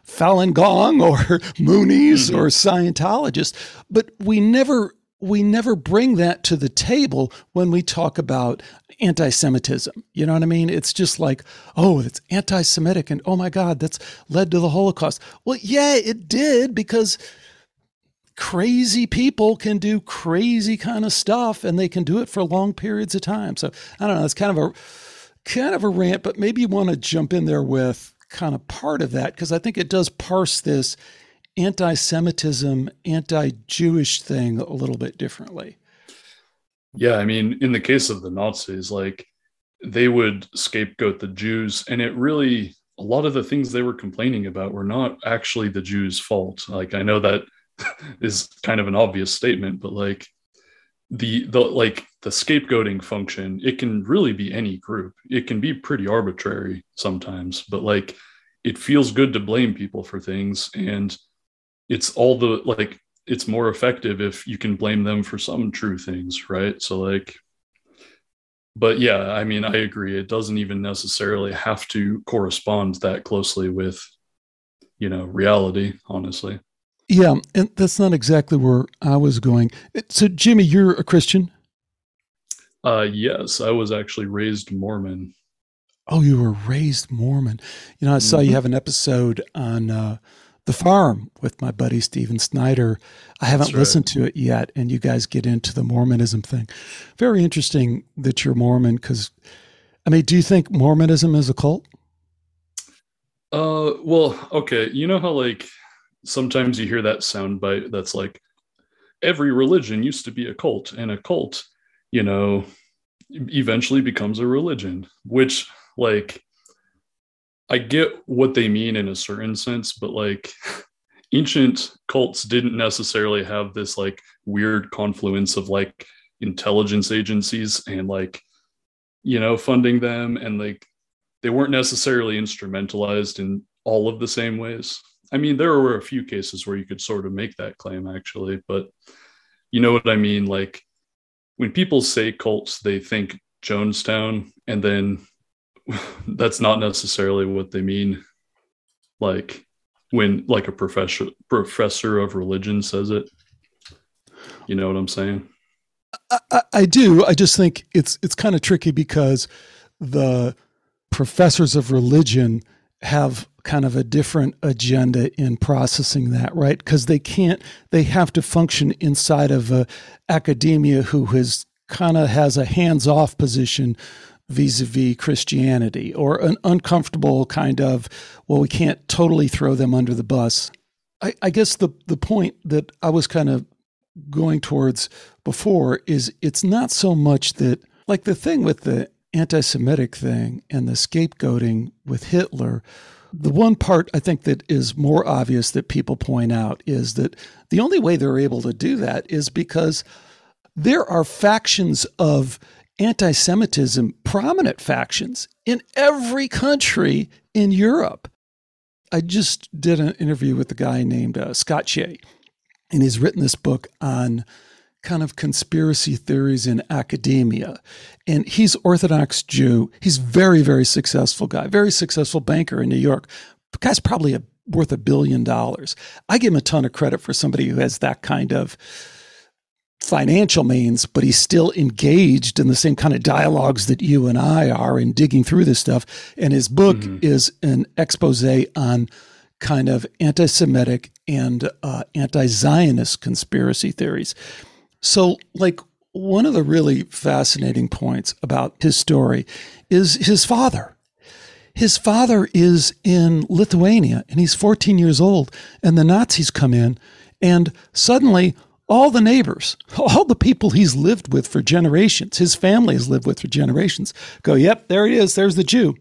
S1: Falun Gong or Moonies mm-hmm. or Scientologists, but we never we never bring that to the table when we talk about anti Semitism. You know what I mean? It's just like, oh, it's anti Semitic and oh my God, that's led to the Holocaust. Well, yeah, it did because crazy people can do crazy kind of stuff and they can do it for long periods of time. So I don't know, it's kind of a kind of a rant, but maybe you want to jump in there with kind of part of that because I think it does parse this anti Semitism, anti Jewish thing a little bit differently.
S3: Yeah, I mean, in the case of the Nazis, like they would scapegoat the Jews, and it really, a lot of the things they were complaining about were not actually the Jews' fault. Like, I know that is kind of an obvious statement, but like, the the like the scapegoating function it can really be any group it can be pretty arbitrary sometimes but like it feels good to blame people for things and it's all the like it's more effective if you can blame them for some true things right? So like but yeah i mean i agree. It doesn't even necessarily have to correspond that closely with you know reality honestly.
S1: Yeah and that's not exactly where i was going. So jimmy you're a christian?
S3: Uh yes i was actually raised mormon.
S1: Oh you were raised mormon. You know i saw mm-hmm. you have an episode on uh the Farm with my buddy Steven Snyder. I haven't right. listened to it yet, and you guys get into the Mormonism thing. Very interesting that you're Mormon because, I mean, do you think Mormonism is a cult?
S3: Uh, well, okay. You know how like sometimes you hear that sound bite that's like every religion used to be a cult, and a cult, you know, eventually becomes a religion, which like I get what they mean in a certain sense, but like ancient cults didn't necessarily have this like weird confluence of like intelligence agencies and like you know funding them and like they weren't necessarily instrumentalized in all of the same ways. I mean, there were a few cases where you could sort of make that claim actually, but you know what I mean? Like when people say cults, they think Jonestown and then that's not necessarily what they mean. Like when like a professor professor of religion says it. You know what i'm saying?
S1: I, I do. I just think it's it's kind of tricky because the professors of religion have kind of a different agenda in processing that right? Because they can't they have to function inside of a academia who has kind of has a hands-off position vis-a-vis Christianity or an uncomfortable kind of, well, we can't totally throw them under the bus. I, I guess the, the point that I was kind of going towards before is it's not so much that, like the thing with the anti Semitic thing and the scapegoating with Hitler, the one part I think that is more obvious that people point out is that the only way they're able to do that is because there are factions of anti Semitism prominent factions in every country in Europe. I just did an interview with a guy named uh, Scott Shay, and he's written this book on kind of conspiracy theories in academia. And he's Orthodox Jew. He's very, very successful guy, very successful banker in New York. The guy's probably a worth a billion dollars. I give him a ton of credit for somebody who has that kind of financial means, but he's still engaged in the same kind of dialogues that you and I are in digging through this stuff. And his book mm-hmm. is an expose on kind of anti Semitic and uh, anti Zionist conspiracy theories. So, like, one of the really fascinating points about his story is his father. His father is in Lithuania and he's 14 years old, and the Nazis come in, and suddenly all the neighbors, all the people he's lived with for generations, his family has lived with for generations, go, Yep, there he is. There's the Jew.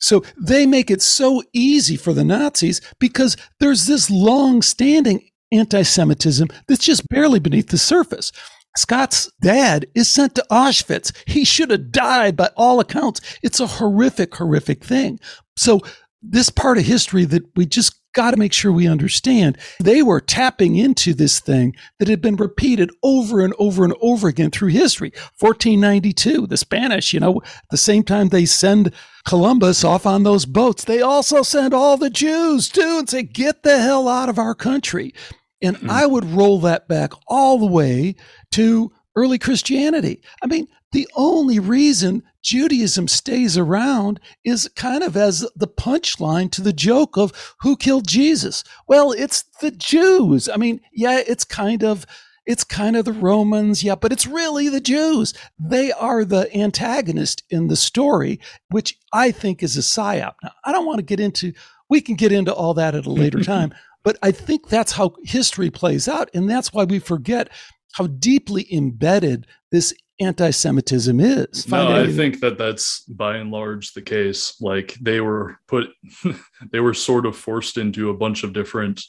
S1: So they make it so easy for the Nazis because there's this long standing anti Semitism that's just barely beneath the surface. Scott's dad is sent to Auschwitz. He should have died by all accounts. It's a horrific, horrific thing. So, this part of history that we just got to make sure we understand. They were tapping into this thing that had been repeated over and over and over again through history. 1492, the Spanish, you know, at the same time they send Columbus off on those boats, they also send all the Jews too and say, get the hell out of our country. And mm-hmm. I would roll that back all the way to early Christianity. I mean, the only reason Judaism stays around is kind of as the punchline to the joke of who killed Jesus. Well, it's the Jews. I mean, yeah, it's kind of it's kind of the Romans, yeah, but it's really the Jews. They are the antagonist in the story, which I think is a psyop. Now, I don't want to get into we can get into all that at a later time, but I think that's how history plays out and that's why we forget how deeply embedded this anti-Semitism is.
S3: No, I think that that's by and large the case. Like they were put, they were sort of forced into a bunch of different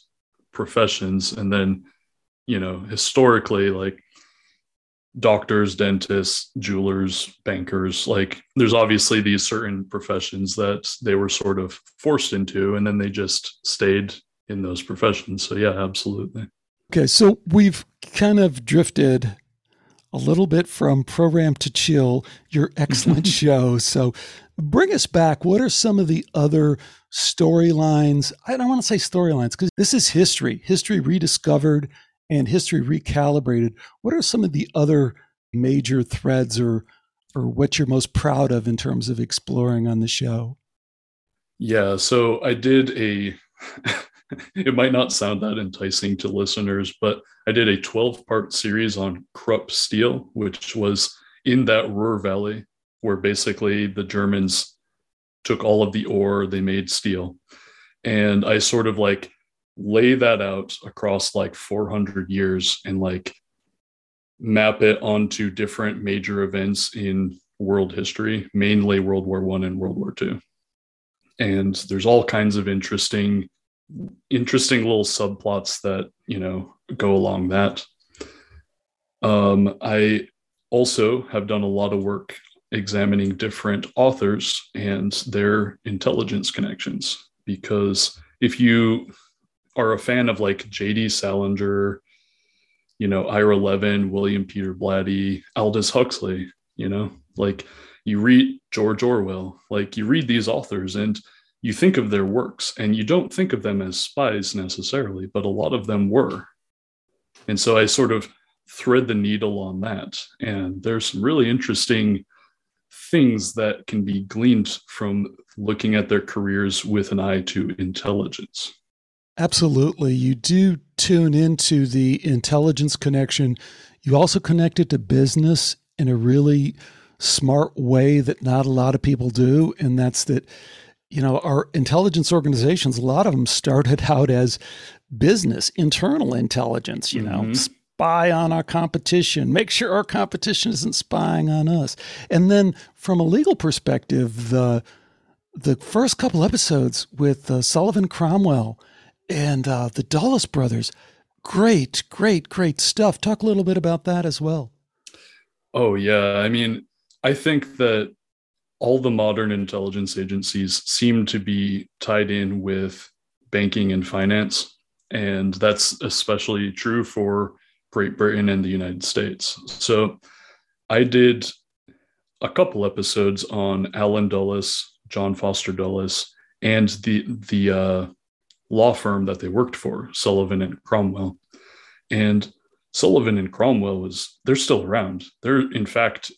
S3: professions, and then, you know, historically, like doctors, dentists, jewelers, bankers, like there's obviously these certain professions that they were sort of forced into, and then they just stayed in those professions. So yeah, absolutely.
S1: Okay, so we've kind of drifted a little bit from Programmed to Kill, your excellent show. So bring us back. What are some of the other storylines? I don't want to say storylines because this is history, history rediscovered and history recalibrated. What are some of the other major threads or or what you're most proud of in terms of exploring on the show?
S3: Yeah, so I did a it might not sound that enticing to listeners, but I did a 12 part series on Krupp steel, which was in that Ruhr Valley, where basically the Germans took all of the ore, they made steel. And I sort of like lay that out across like 400 years and like map it onto different major events in world history, mainly World War One and World War Two. And there's all kinds of interesting interesting little subplots that you know go along that. Um, i also have done a lot of work examining different authors and their intelligence connections because if you are a fan of like jd salinger you know ira levin william peter blatty aldous huxley you know like you read george orwell like you read these authors and you think of their works and you don't think of them as spies necessarily, but a lot of them were. And so I sort of thread the needle on that. And there's some really interesting things that can be gleaned from looking at their careers with an eye to intelligence.
S1: Absolutely. You do tune into the intelligence connection. You also connect it to business in a really smart way that not a lot of people do. And that's that you know, our intelligence organizations, a lot of them started out as business, internal intelligence, you know, mm-hmm. spy on our competition, make sure our competition isn't spying on us. And then from a legal perspective, the the first couple episodes with uh, Sullivan Cromwell and uh, the Dulles brothers, great, great, great stuff. Talk a little bit about that as well.
S3: Oh, yeah. I mean, I think that all the modern intelligence agencies seem to be tied in with banking and finance. And that's especially true for Great Britain and the United States. So I did a couple episodes on Allen Dulles, John Foster Dulles, and the the uh, law firm that they worked for, Sullivan and Cromwell. And Sullivan and Cromwell was they're still around. They're in fact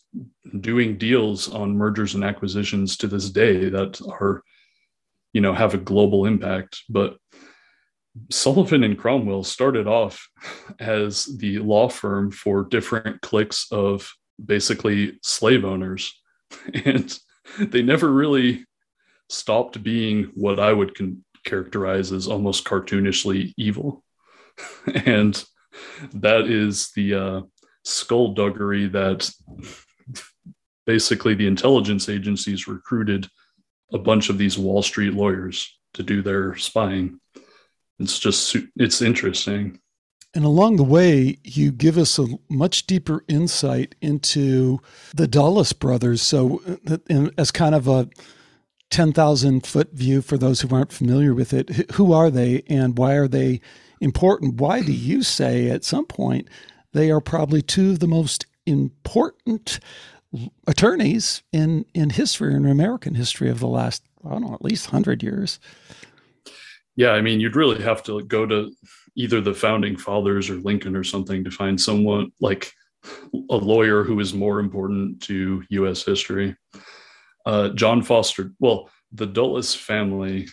S3: doing deals on mergers and acquisitions to this day that are, you know, have a global impact. But Sullivan and Cromwell started off as the law firm for different cliques of basically slave owners. And they never really stopped being what I would con- characterize as almost cartoonishly evil. and that is the uh, skullduggery that basically the intelligence agencies recruited a bunch of these Wall Street lawyers to do their spying. It's just, it's interesting.
S1: And along the way, you give us a much deeper insight into the Dulles brothers. So, uh, as kind of a 10,000 foot view for those who aren't familiar with it, who are they and why are they important? Why do you say at some point they are probably two of the most important attorneys in, in history, in American history of the last, I don't know, at least 100 years?
S3: Yeah, I mean, you'd really have to go to either the founding fathers or Lincoln or something to find someone like a lawyer who is more important to U.S. history. Uh, John Foster, well, the Dulles family,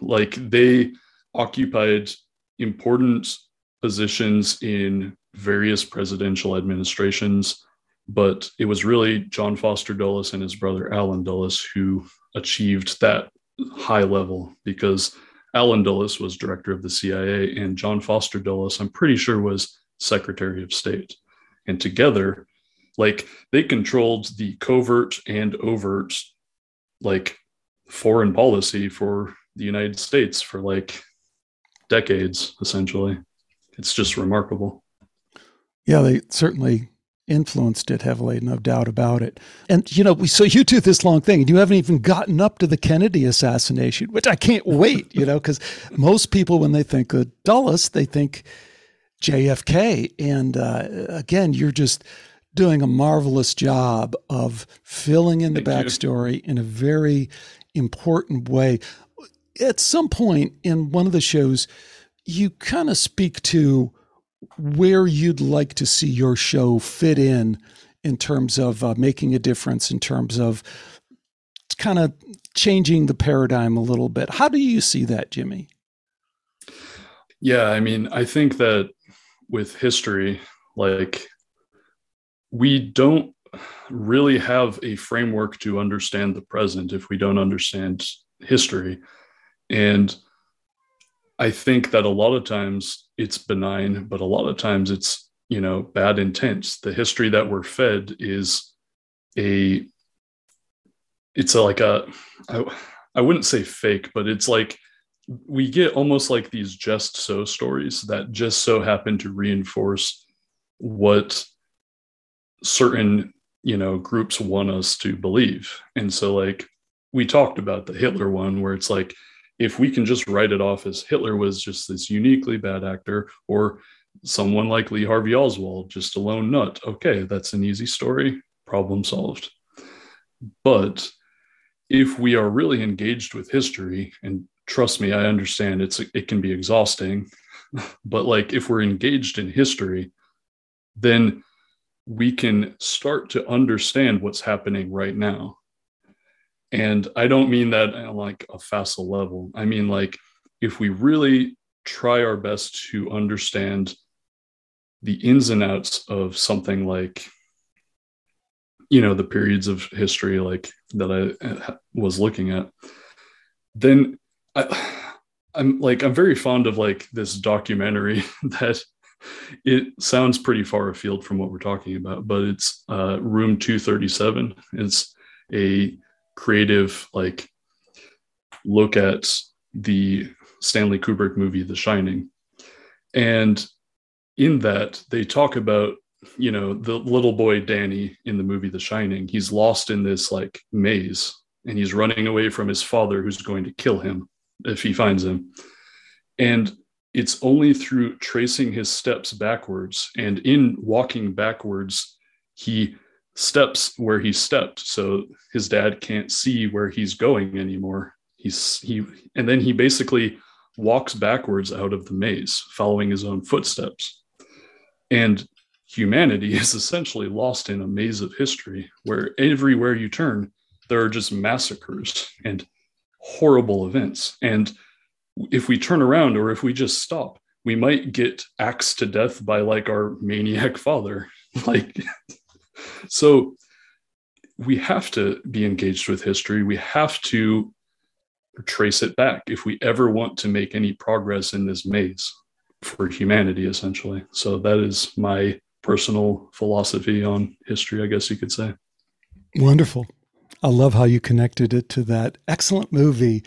S3: like they occupied important positions in various presidential administrations, but it was really John Foster Dulles and his brother Allen Dulles who achieved that high level because Allen Dulles was director of the CIA, and John Foster Dulles, I'm pretty sure, was Secretary of State. And together, like they controlled the covert and overt, like foreign policy for the United States for like decades, essentially. It's just remarkable.
S1: Yeah, they certainly influenced it heavily, no doubt about it. And you know, we so you do this long thing, and you haven't even gotten up to the Kennedy assassination, which I can't wait. You know, because most people, when they think of Dulles, they think JFK. And uh, again, you're just doing a marvelous job of filling in the Thank backstory you. in a very important way. At some point in one of the shows, you kind of speak to where you'd like to see your show fit in in terms of uh, making a difference in terms of kind of changing the paradigm a little bit. How do you see that jimmy?
S3: Yeah i mean i think that with history like we don't really have a framework to understand the present if we don't understand history and I think that a lot of times it's benign, but a lot of times it's, you know, bad intent. The history that we're fed is a, it's a, like a, I, I wouldn't say fake, but it's like we get almost like these just so stories that just so happen to reinforce what certain, you know, groups want us to believe. And so, like, we talked about the Hitler one where it's like, if we can just write it off as Hitler was just this uniquely bad actor or someone like Lee Harvey Oswald, just a lone nut, okay, that's an easy story, problem solved. But if we are really engaged with history, and trust me, I understand it's it can be exhausting, but like if we're engaged in history, then we can start to understand what's happening right now and I don't mean that like a facile level. I mean, like, if we really try our best to understand the ins and outs of something like, you know, the periods of history like that I uh, was looking at, then I, I'm like, I'm very fond of like this documentary that it sounds pretty far afield from what we're talking about, but it's uh, Room 237. It's a creative like look at the Stanley Kubrick movie The Shining. And in that they talk about you know the little boy Danny in the movie The Shining. He's lost in this like maze and he's running away from his father who's going to kill him if he finds him. And it's only through tracing his steps backwards and in walking backwards he steps where he stepped so his dad can't see where he's going anymore. He's he and then he basically walks backwards out of the maze following his own footsteps. And humanity is essentially lost in a maze of history where everywhere you turn there are just massacres and horrible events. And if we turn around or if we just stop we might get axed to death by like our maniac father. Like so we have to be engaged with history we have to trace it back if we ever want to make any progress in this maze for humanity, essentially. So that is my personal philosophy on history, I guess you could say.
S1: Wonderful. I love how you connected it to that excellent movie,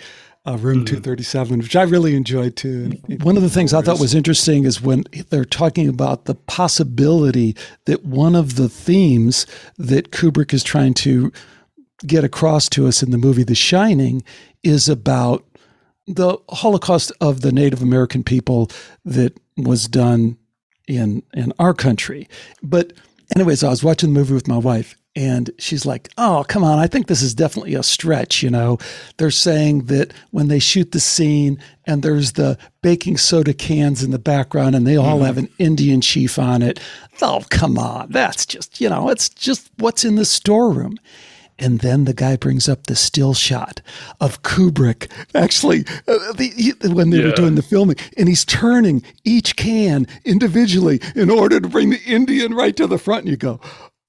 S1: uh, Room mm. 237, which I really enjoyed too. One of the things I thought was interesting is when they're talking about the possibility that one of the themes that Kubrick is trying to get across to us in the movie The Shining is about the Holocaust of the Native American people that was done in in our country. But anyways, I was watching the movie with my wife and she's like, "Oh, come on, I think this is definitely a stretch, you know. They're saying that when they shoot the scene and there's the baking soda cans in the background and they all mm-hmm. have an Indian chief on it. Oh, come on. That's just, you know, it's just what's in the storeroom." And then the guy brings up the still shot of Kubrick, actually, uh, the, when they yeah. were doing the filming, and he's turning each can individually in order to bring the Indian right to the front. And you go,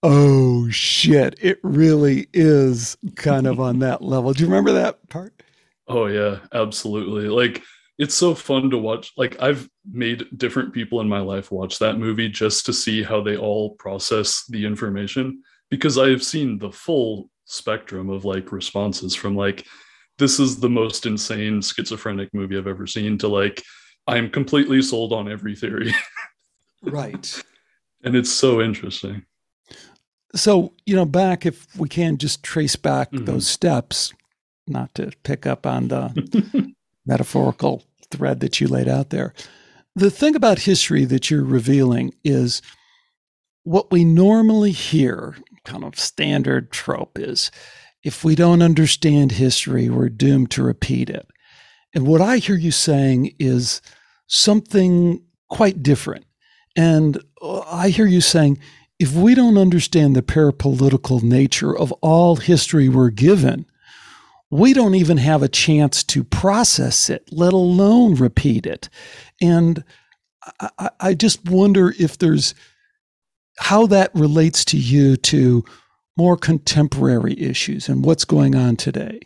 S1: oh shit, it really is kind of on that level. Do you remember that part?
S3: Oh, yeah, absolutely. Like, it's so fun to watch. Like, I've made different people in my life watch that movie just to see how they all process the information because I've seen the full spectrum of like responses from like this is the most insane schizophrenic movie I've ever seen to like I'm completely sold on every theory.
S1: right.
S3: And it's so interesting.
S1: So, you know, back if we can just trace back mm-hmm. those steps, not to pick up on the metaphorical thread that you laid out there. The thing about history that you're revealing is what we normally hear kind of standard trope is if we don't understand history, we're doomed to repeat it. And what I hear you saying is something quite different. And I hear you saying, if we don't understand the parapolitical nature of all history we're given, we don't even have a chance to process it, let alone repeat it. And I, I just wonder if there's how that relates to you to more contemporary issues and what's going on today.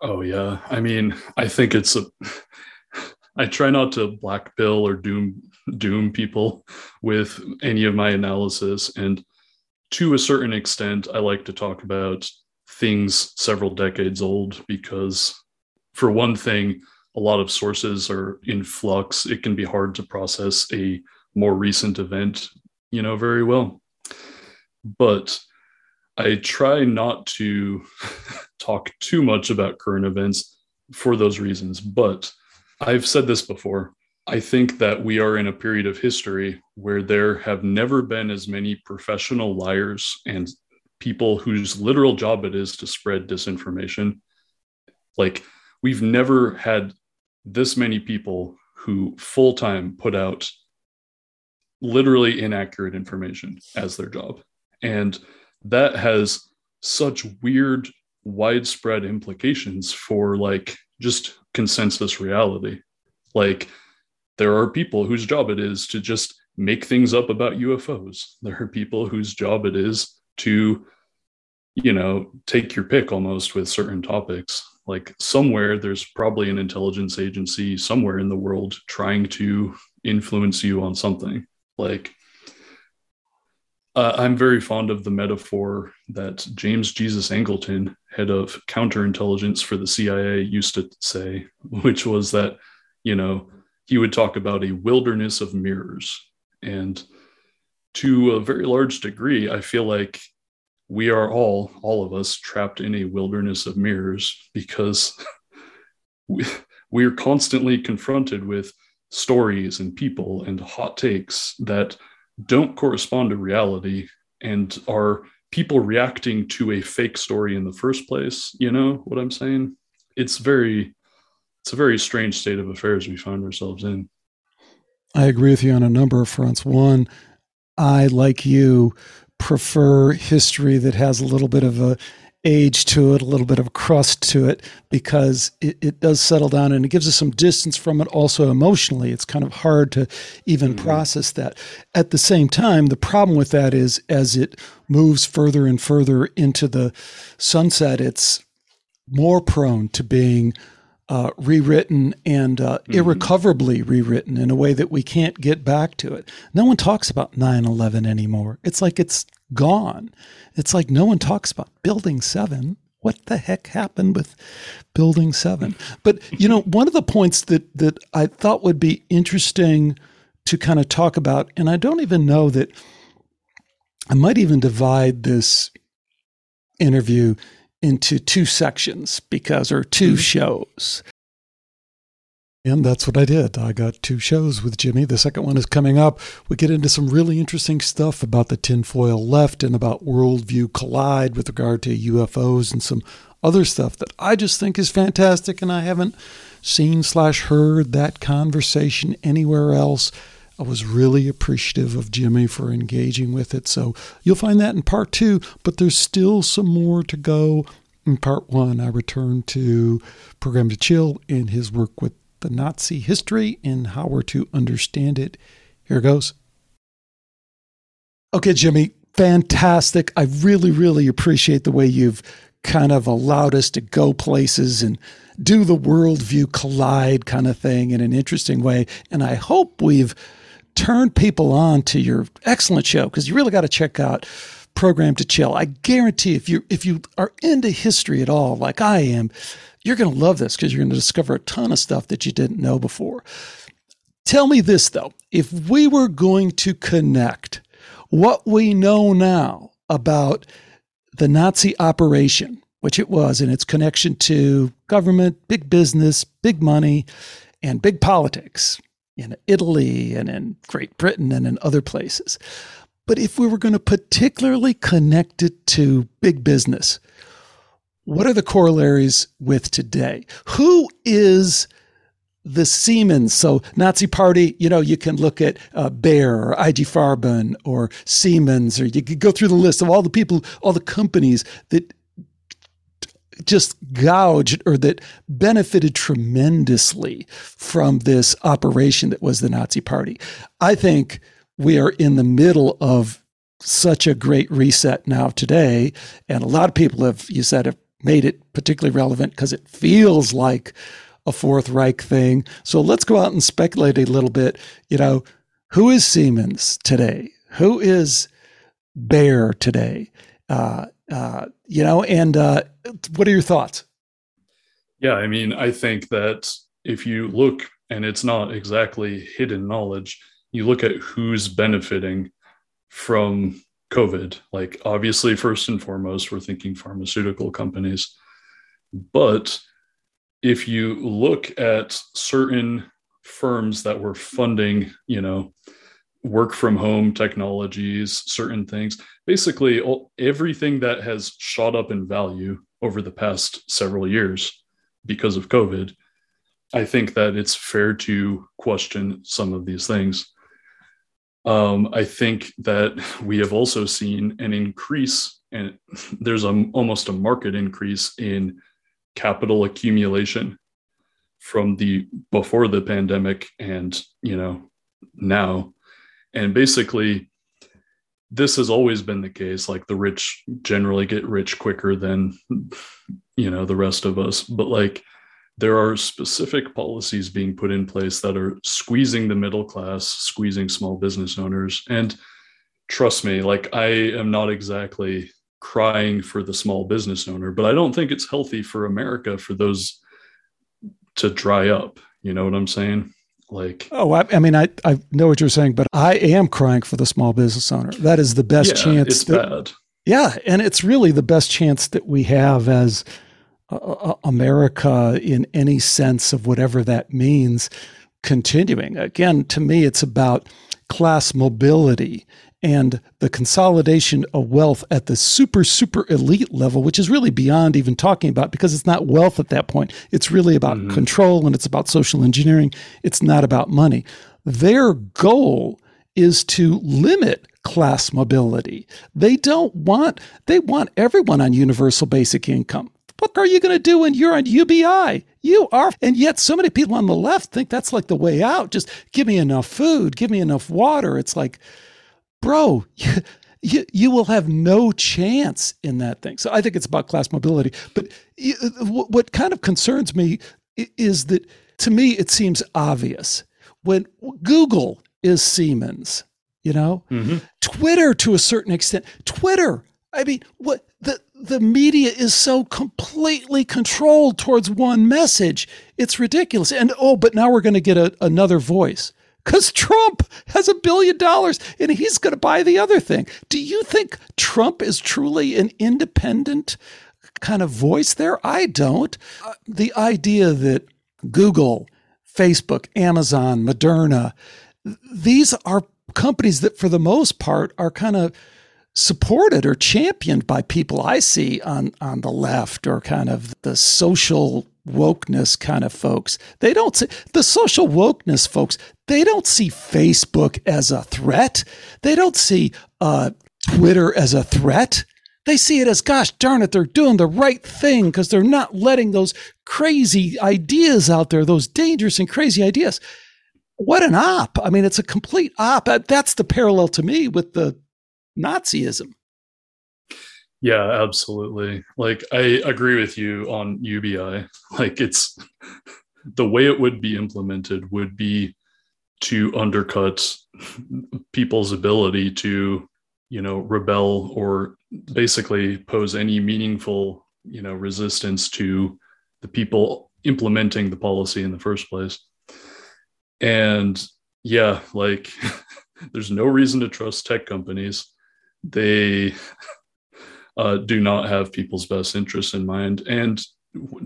S3: Oh yeah, I mean, I think it's a. I try not to black pill or doom doom people with any of my analysis, and to a certain extent, I like to talk about things several decades old because, for one thing, a lot of sources are in flux. It can be hard to process a more recent event you know, very well. But I try not to talk too much about current events for those reasons. But I've said this before. I think that we are in a period of history where there have never been as many professional liars and people whose literal job it is to spread disinformation. Like, we've never had this many people who full time put out literally inaccurate information as their job. And that has such weird, widespread implications for like just consensus reality. Like, there are people whose job it is to just make things up about UFOs. There are people whose job it is to, you know, take your pick almost with certain topics. Like, somewhere there's probably an intelligence agency somewhere in the world trying to influence you on something. Like, uh, I'm very fond of the metaphor that James Jesus Angleton, head of counterintelligence for the CIA, used to say, which was that, you know, he would talk about a wilderness of mirrors. And to a very large degree, I feel like we are all, all of us, trapped in a wilderness of mirrors because we, we are constantly confronted with stories and people and hot takes that don't correspond to reality and are people reacting to a fake story in the first place. You know what I'm saying? it's very it's a very strange state of affairs we find ourselves in.
S1: I agree with you on a number of fronts. One, I like you prefer history that has a little bit of a age to it, a little bit of crust to it, because it, it does settle down and it gives us some distance from it also emotionally. It's kind of hard to even mm-hmm. process that. At the same time, the problem with that is as it moves further and further into the sunset, it's more prone to being uh, rewritten and uh, mm-hmm. irrecoverably rewritten in a way that we can't get back to it. No one talks about 9 11 anymore. It's like it's gone. It's like no one talks about Building 7. What the heck happened with Building 7? But, you know, one of the points that, that I thought would be interesting to kind of talk about, and I don't even know that I might even divide this interview into two sections because, or 2 mm-hmm. shows. And that's what I did. I got two shows with Jimmy. The second one is coming up. We get into some really interesting stuff about the tinfoil left and about worldview collide with regard to UFOs and some other stuff that I just think is fantastic. And I haven't seen slash heard that conversation anywhere else. I was really appreciative of Jimmy for engaging with it. So you'll find that in part two, but there's still some more to go. In part one, I return to Programmed to Kill in his work with the Nazi history and how we're to understand it. Here goes. Okay, Jimmy, fantastic. I really, really appreciate the way you've kind of allowed us to go places and do the worldview collide kind of thing in an interesting way. And I hope we've turned people on to your excellent show because you really got to check out Programmed to Kill. I guarantee if you if you are into history at all, like I am, you're going to love this because you're going to discover a ton of stuff that you didn't know before. Tell me this, though. If we were going to connect what we know now about the Nazi operation, which it was, and its connection to government, big business, big money, and big politics in Italy and in Great Britain and in other places. But if we were going to particularly connect it to big business, what are the corollaries with today? Who is the Siemens? So Nazi Party, you know, you can look at uh, Bayer or IG Farben or Siemens, or you could go through the list of all the people, all the companies that just gouged or that benefited tremendously from this operation that was the Nazi Party. I think we are in the middle of such a great reset now today. And a lot of people have, you said, have made it particularly relevant because it feels like a Fourth Reich thing. So let's go out and speculate a little bit. You know, who is Siemens today? Who is Bayer today? Uh, uh, you know, and uh, what are your thoughts?
S3: Yeah, I mean, I think that if you look, and it's not exactly hidden knowledge, you look at who's benefiting from COVID. Like, obviously, first and foremost, we're thinking pharmaceutical companies. But if you look at certain firms that were funding, you know, work from home technologies, certain things, basically all, everything that has shot up in value over the past several years because of COVID, I think that it's fair to question some of these things. Um, I think that we have also seen an increase, and there's a, almost a market increase in capital accumulation from the before the pandemic and you know now and basically this has always been the case like the rich generally get rich quicker than you know the rest of us but like there are specific policies being put in place that are squeezing the middle class, squeezing small business owners. And trust me, like I am not exactly crying for the small business owner, but I don't think it's healthy for America for those to dry up. You know what I'm saying? Like,
S1: oh, I, I mean, I, I know what you're saying, but I am crying for the small business owner. That is the best
S3: yeah,
S1: chance.
S3: It's
S1: that,
S3: bad.
S1: Yeah. And it's really the best chance that we have as uh, America in any sense of whatever that means continuing. Again, to me, it's about class mobility and the consolidation of wealth at the super, super elite level, which is really beyond even talking about because it's not wealth at that point. It's really about mm-hmm. control and it's about social engineering. It's not about money. Their goal is to limit class mobility. They don't want, they want everyone on universal basic income. What are you going to do when you're on UBI? You are. And yet, so many people on the left think that's like the way out. Just give me enough food, give me enough water. It's like, bro, you, you, you will have no chance in that thing. So I think it's about class mobility. But what kind of concerns me is that to me, it seems obvious. When Google is Siemens, you know, mm-hmm. Twitter to a certain extent, Twitter. I mean, what the the media is so completely controlled towards one message. It's ridiculous. And oh, but now we're going to get a, another voice because Trump has a billion dollars and he's going to buy the other thing. Do you think Trump is truly an independent kind of voice there? I don't. Uh, the idea that Google, Facebook, Amazon, Moderna, these are companies that, for the most part, are kind of supported or championed by people I see on on the left or kind of the social wokeness kind of folks. They don't see the social wokeness folks. They don't see Facebook as a threat. They don't see uh, Twitter as a threat. They see it as, gosh darn it, they're doing the right thing because they're not letting those crazy ideas out there, those dangerous and crazy ideas. What an op. I mean, it's a complete op. That's the parallel to me with the Nazism.
S3: Yeah, absolutely. Like I agree with you on UBI. Like it's the way it would be implemented would be to undercut people's ability to, you know, rebel or basically pose any meaningful, you know, resistance to the people implementing the policy in the first place. And yeah, like there's no reason to trust tech companies they uh, do not have people's best interests in mind. And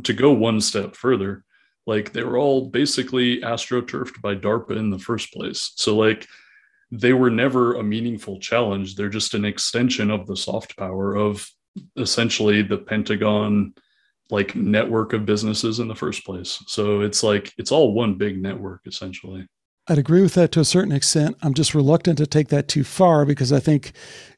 S3: to go one step further, like they were all basically astroturfed by DARPA in the first place. So, like, they were never a meaningful challenge. They're just an extension of the soft power of essentially the Pentagon like network of businesses in the first place. So it's like it's all one big network essentially.
S1: I'd agree with that to a certain extent. I'm just reluctant to take that too far because I think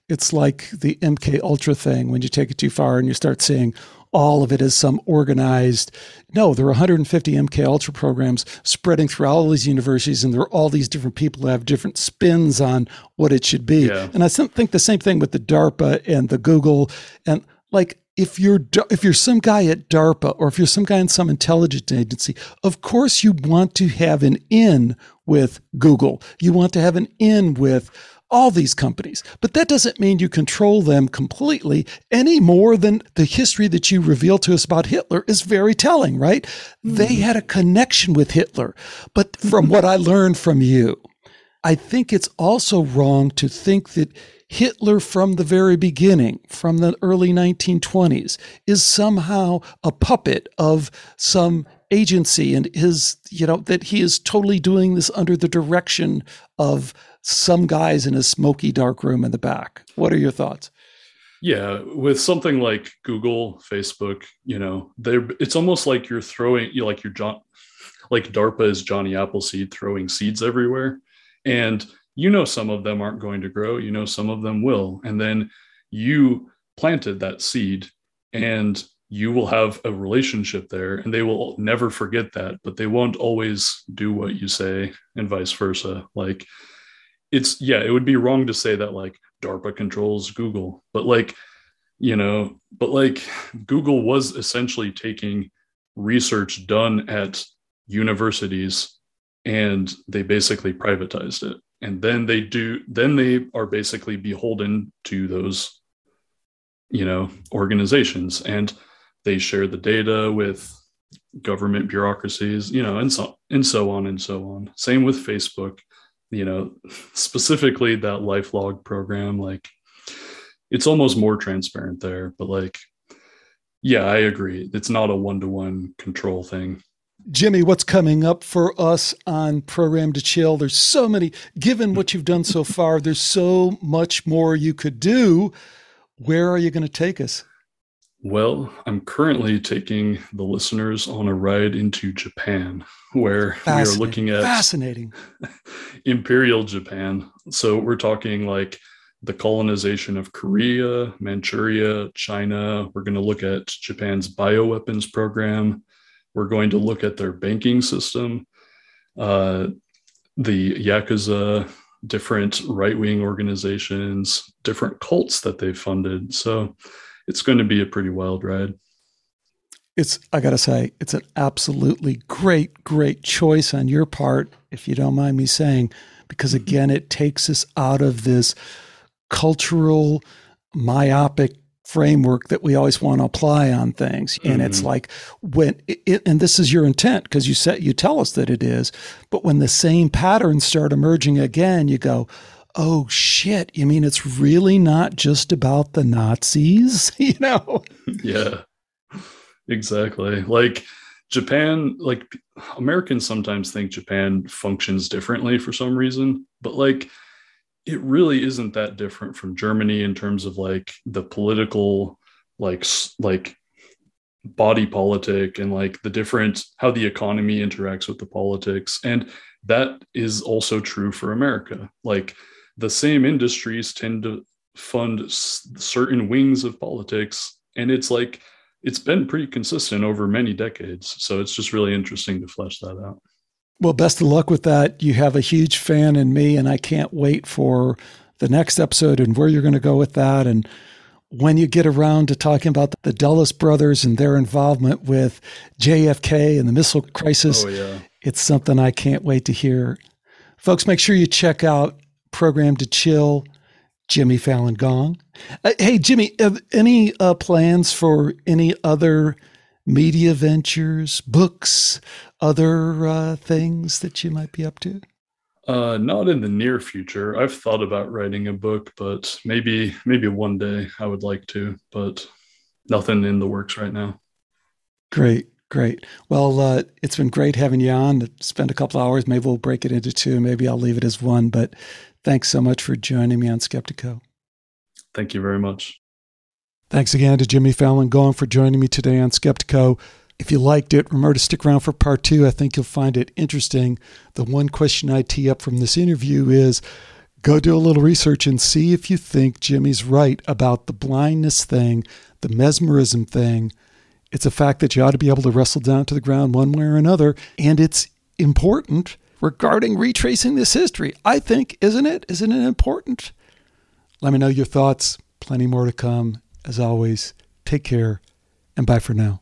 S1: it's like the MK Ultra thing when you take it too far and you start seeing all of it as some organized. No, there are 150 MK Ultra programs spreading through all these universities, and there are all these different people who have different spins on what it should be. Yeah. And I think the same thing with the DARPA and the Google and like if you're if you're some guy at DARPA or if you're some guy in some intelligence agency, of course you want to have an in with Google. You want to have an in with all these companies. But that doesn't mean you control them completely any more than the history that you reveal to us about Hitler is very telling, right? Mm-hmm. They had a connection with Hitler. But from what I learned from you, I think it's also wrong to think that Hitler from the very beginning, from the early 1920s, is somehow a puppet of some agency and his, you know, that he is totally doing this under the direction of some guys in a smoky dark room in the back. What are your thoughts?
S3: Yeah, with something like Google, Facebook, you know, they're. it's almost like you're throwing you like you're John like DARPA is Johnny Appleseed throwing seeds everywhere. And you know some of them aren't going to grow, you know some of them will. And then you planted that seed and you will have a relationship there and they will never forget that, but they won't always do what you say and vice versa. Like it's yeah, it would be wrong to say that like DARPA controls Google, but like, you know, but like Google was essentially taking research done at universities and they basically privatized it. And then they do, then they are basically beholden to those, you know, organizations and they share the data with government bureaucracies, you know, and so and so on and so on. Same with Facebook you know, specifically that LifeLog program, like it's almost more transparent there. But like, yeah, I agree. It's not a one to one control thing.
S1: Jimmy, what's coming up for us on Programmed to Kill? There's so many, given what you've done so far, there's so much more you could do. Where are you going to take us?
S3: Well, I'm currently taking the listeners on a ride into Japan, where we are looking at
S1: fascinating
S3: imperial Japan. So we're talking like the colonization of Korea, Manchuria, China. We're going to look at Japan's bioweapons program. We're going to look at their banking system, uh, the Yakuza, different right wing organizations, different cults that they've funded. So it's going to be a pretty wild ride.
S1: It's, I got to say, it's an absolutely great, great choice on your part, if you don't mind me saying, because mm-hmm. again, it takes us out of this cultural, myopic framework that we always want to apply on things and mm-hmm. it's like when it, and this is your intent because you said you tell us that it is but when the same patterns start emerging again you go oh shit. You mean it's really not just about the nazis you know?
S3: Yeah exactly. Like japan like americans sometimes think japan functions differently for some reason but like it really isn't that different from Germany in terms of like the political like like body politic and like the different how the economy interacts with the politics. And that is also true for America. Like the same industries tend to fund s- certain wings of politics and it's like it's been pretty consistent over many decades so it's just really interesting to flesh that out
S1: well, best of luck with that. You have a huge fan in me, and I can't wait for the next episode and where you're going to go with that. And when you get around to talking about the Dulles brothers and their involvement with JFK and the missile crisis,
S3: oh, yeah.
S1: it's something I can't wait to hear. Folks, make sure you check out Programmed to Kill, Jimmy Falun Gong. Uh, hey, Jimmy, any uh, plans for any other media ventures, books, other uh, things that you might be up to?
S3: Uh, not in the near future. I've thought about writing a book, but maybe maybe one day I would like to, but nothing in the works right now.
S1: Great, great. Well, uh, it's been great having you on. Spend a couple hours. Maybe we'll break it into two. Maybe I'll leave it as one. But thanks so much for joining me on Skeptiko.
S3: Thank you very much.
S1: Thanks again to Jimmy Falun Gong for joining me today on Skeptiko. If you liked it, remember to stick around for part two. I think you'll find it interesting. The one question I tee up from this interview is go do a little research and see if you think Jimmy's right about the blindness thing, the mesmerism thing. It's a fact that you ought to be able to wrestle down to the ground one way or another. And it's important regarding retracing this history. I think, isn't it? Isn't it important? Let me know your thoughts. Plenty more to come. As always, take care and bye for now.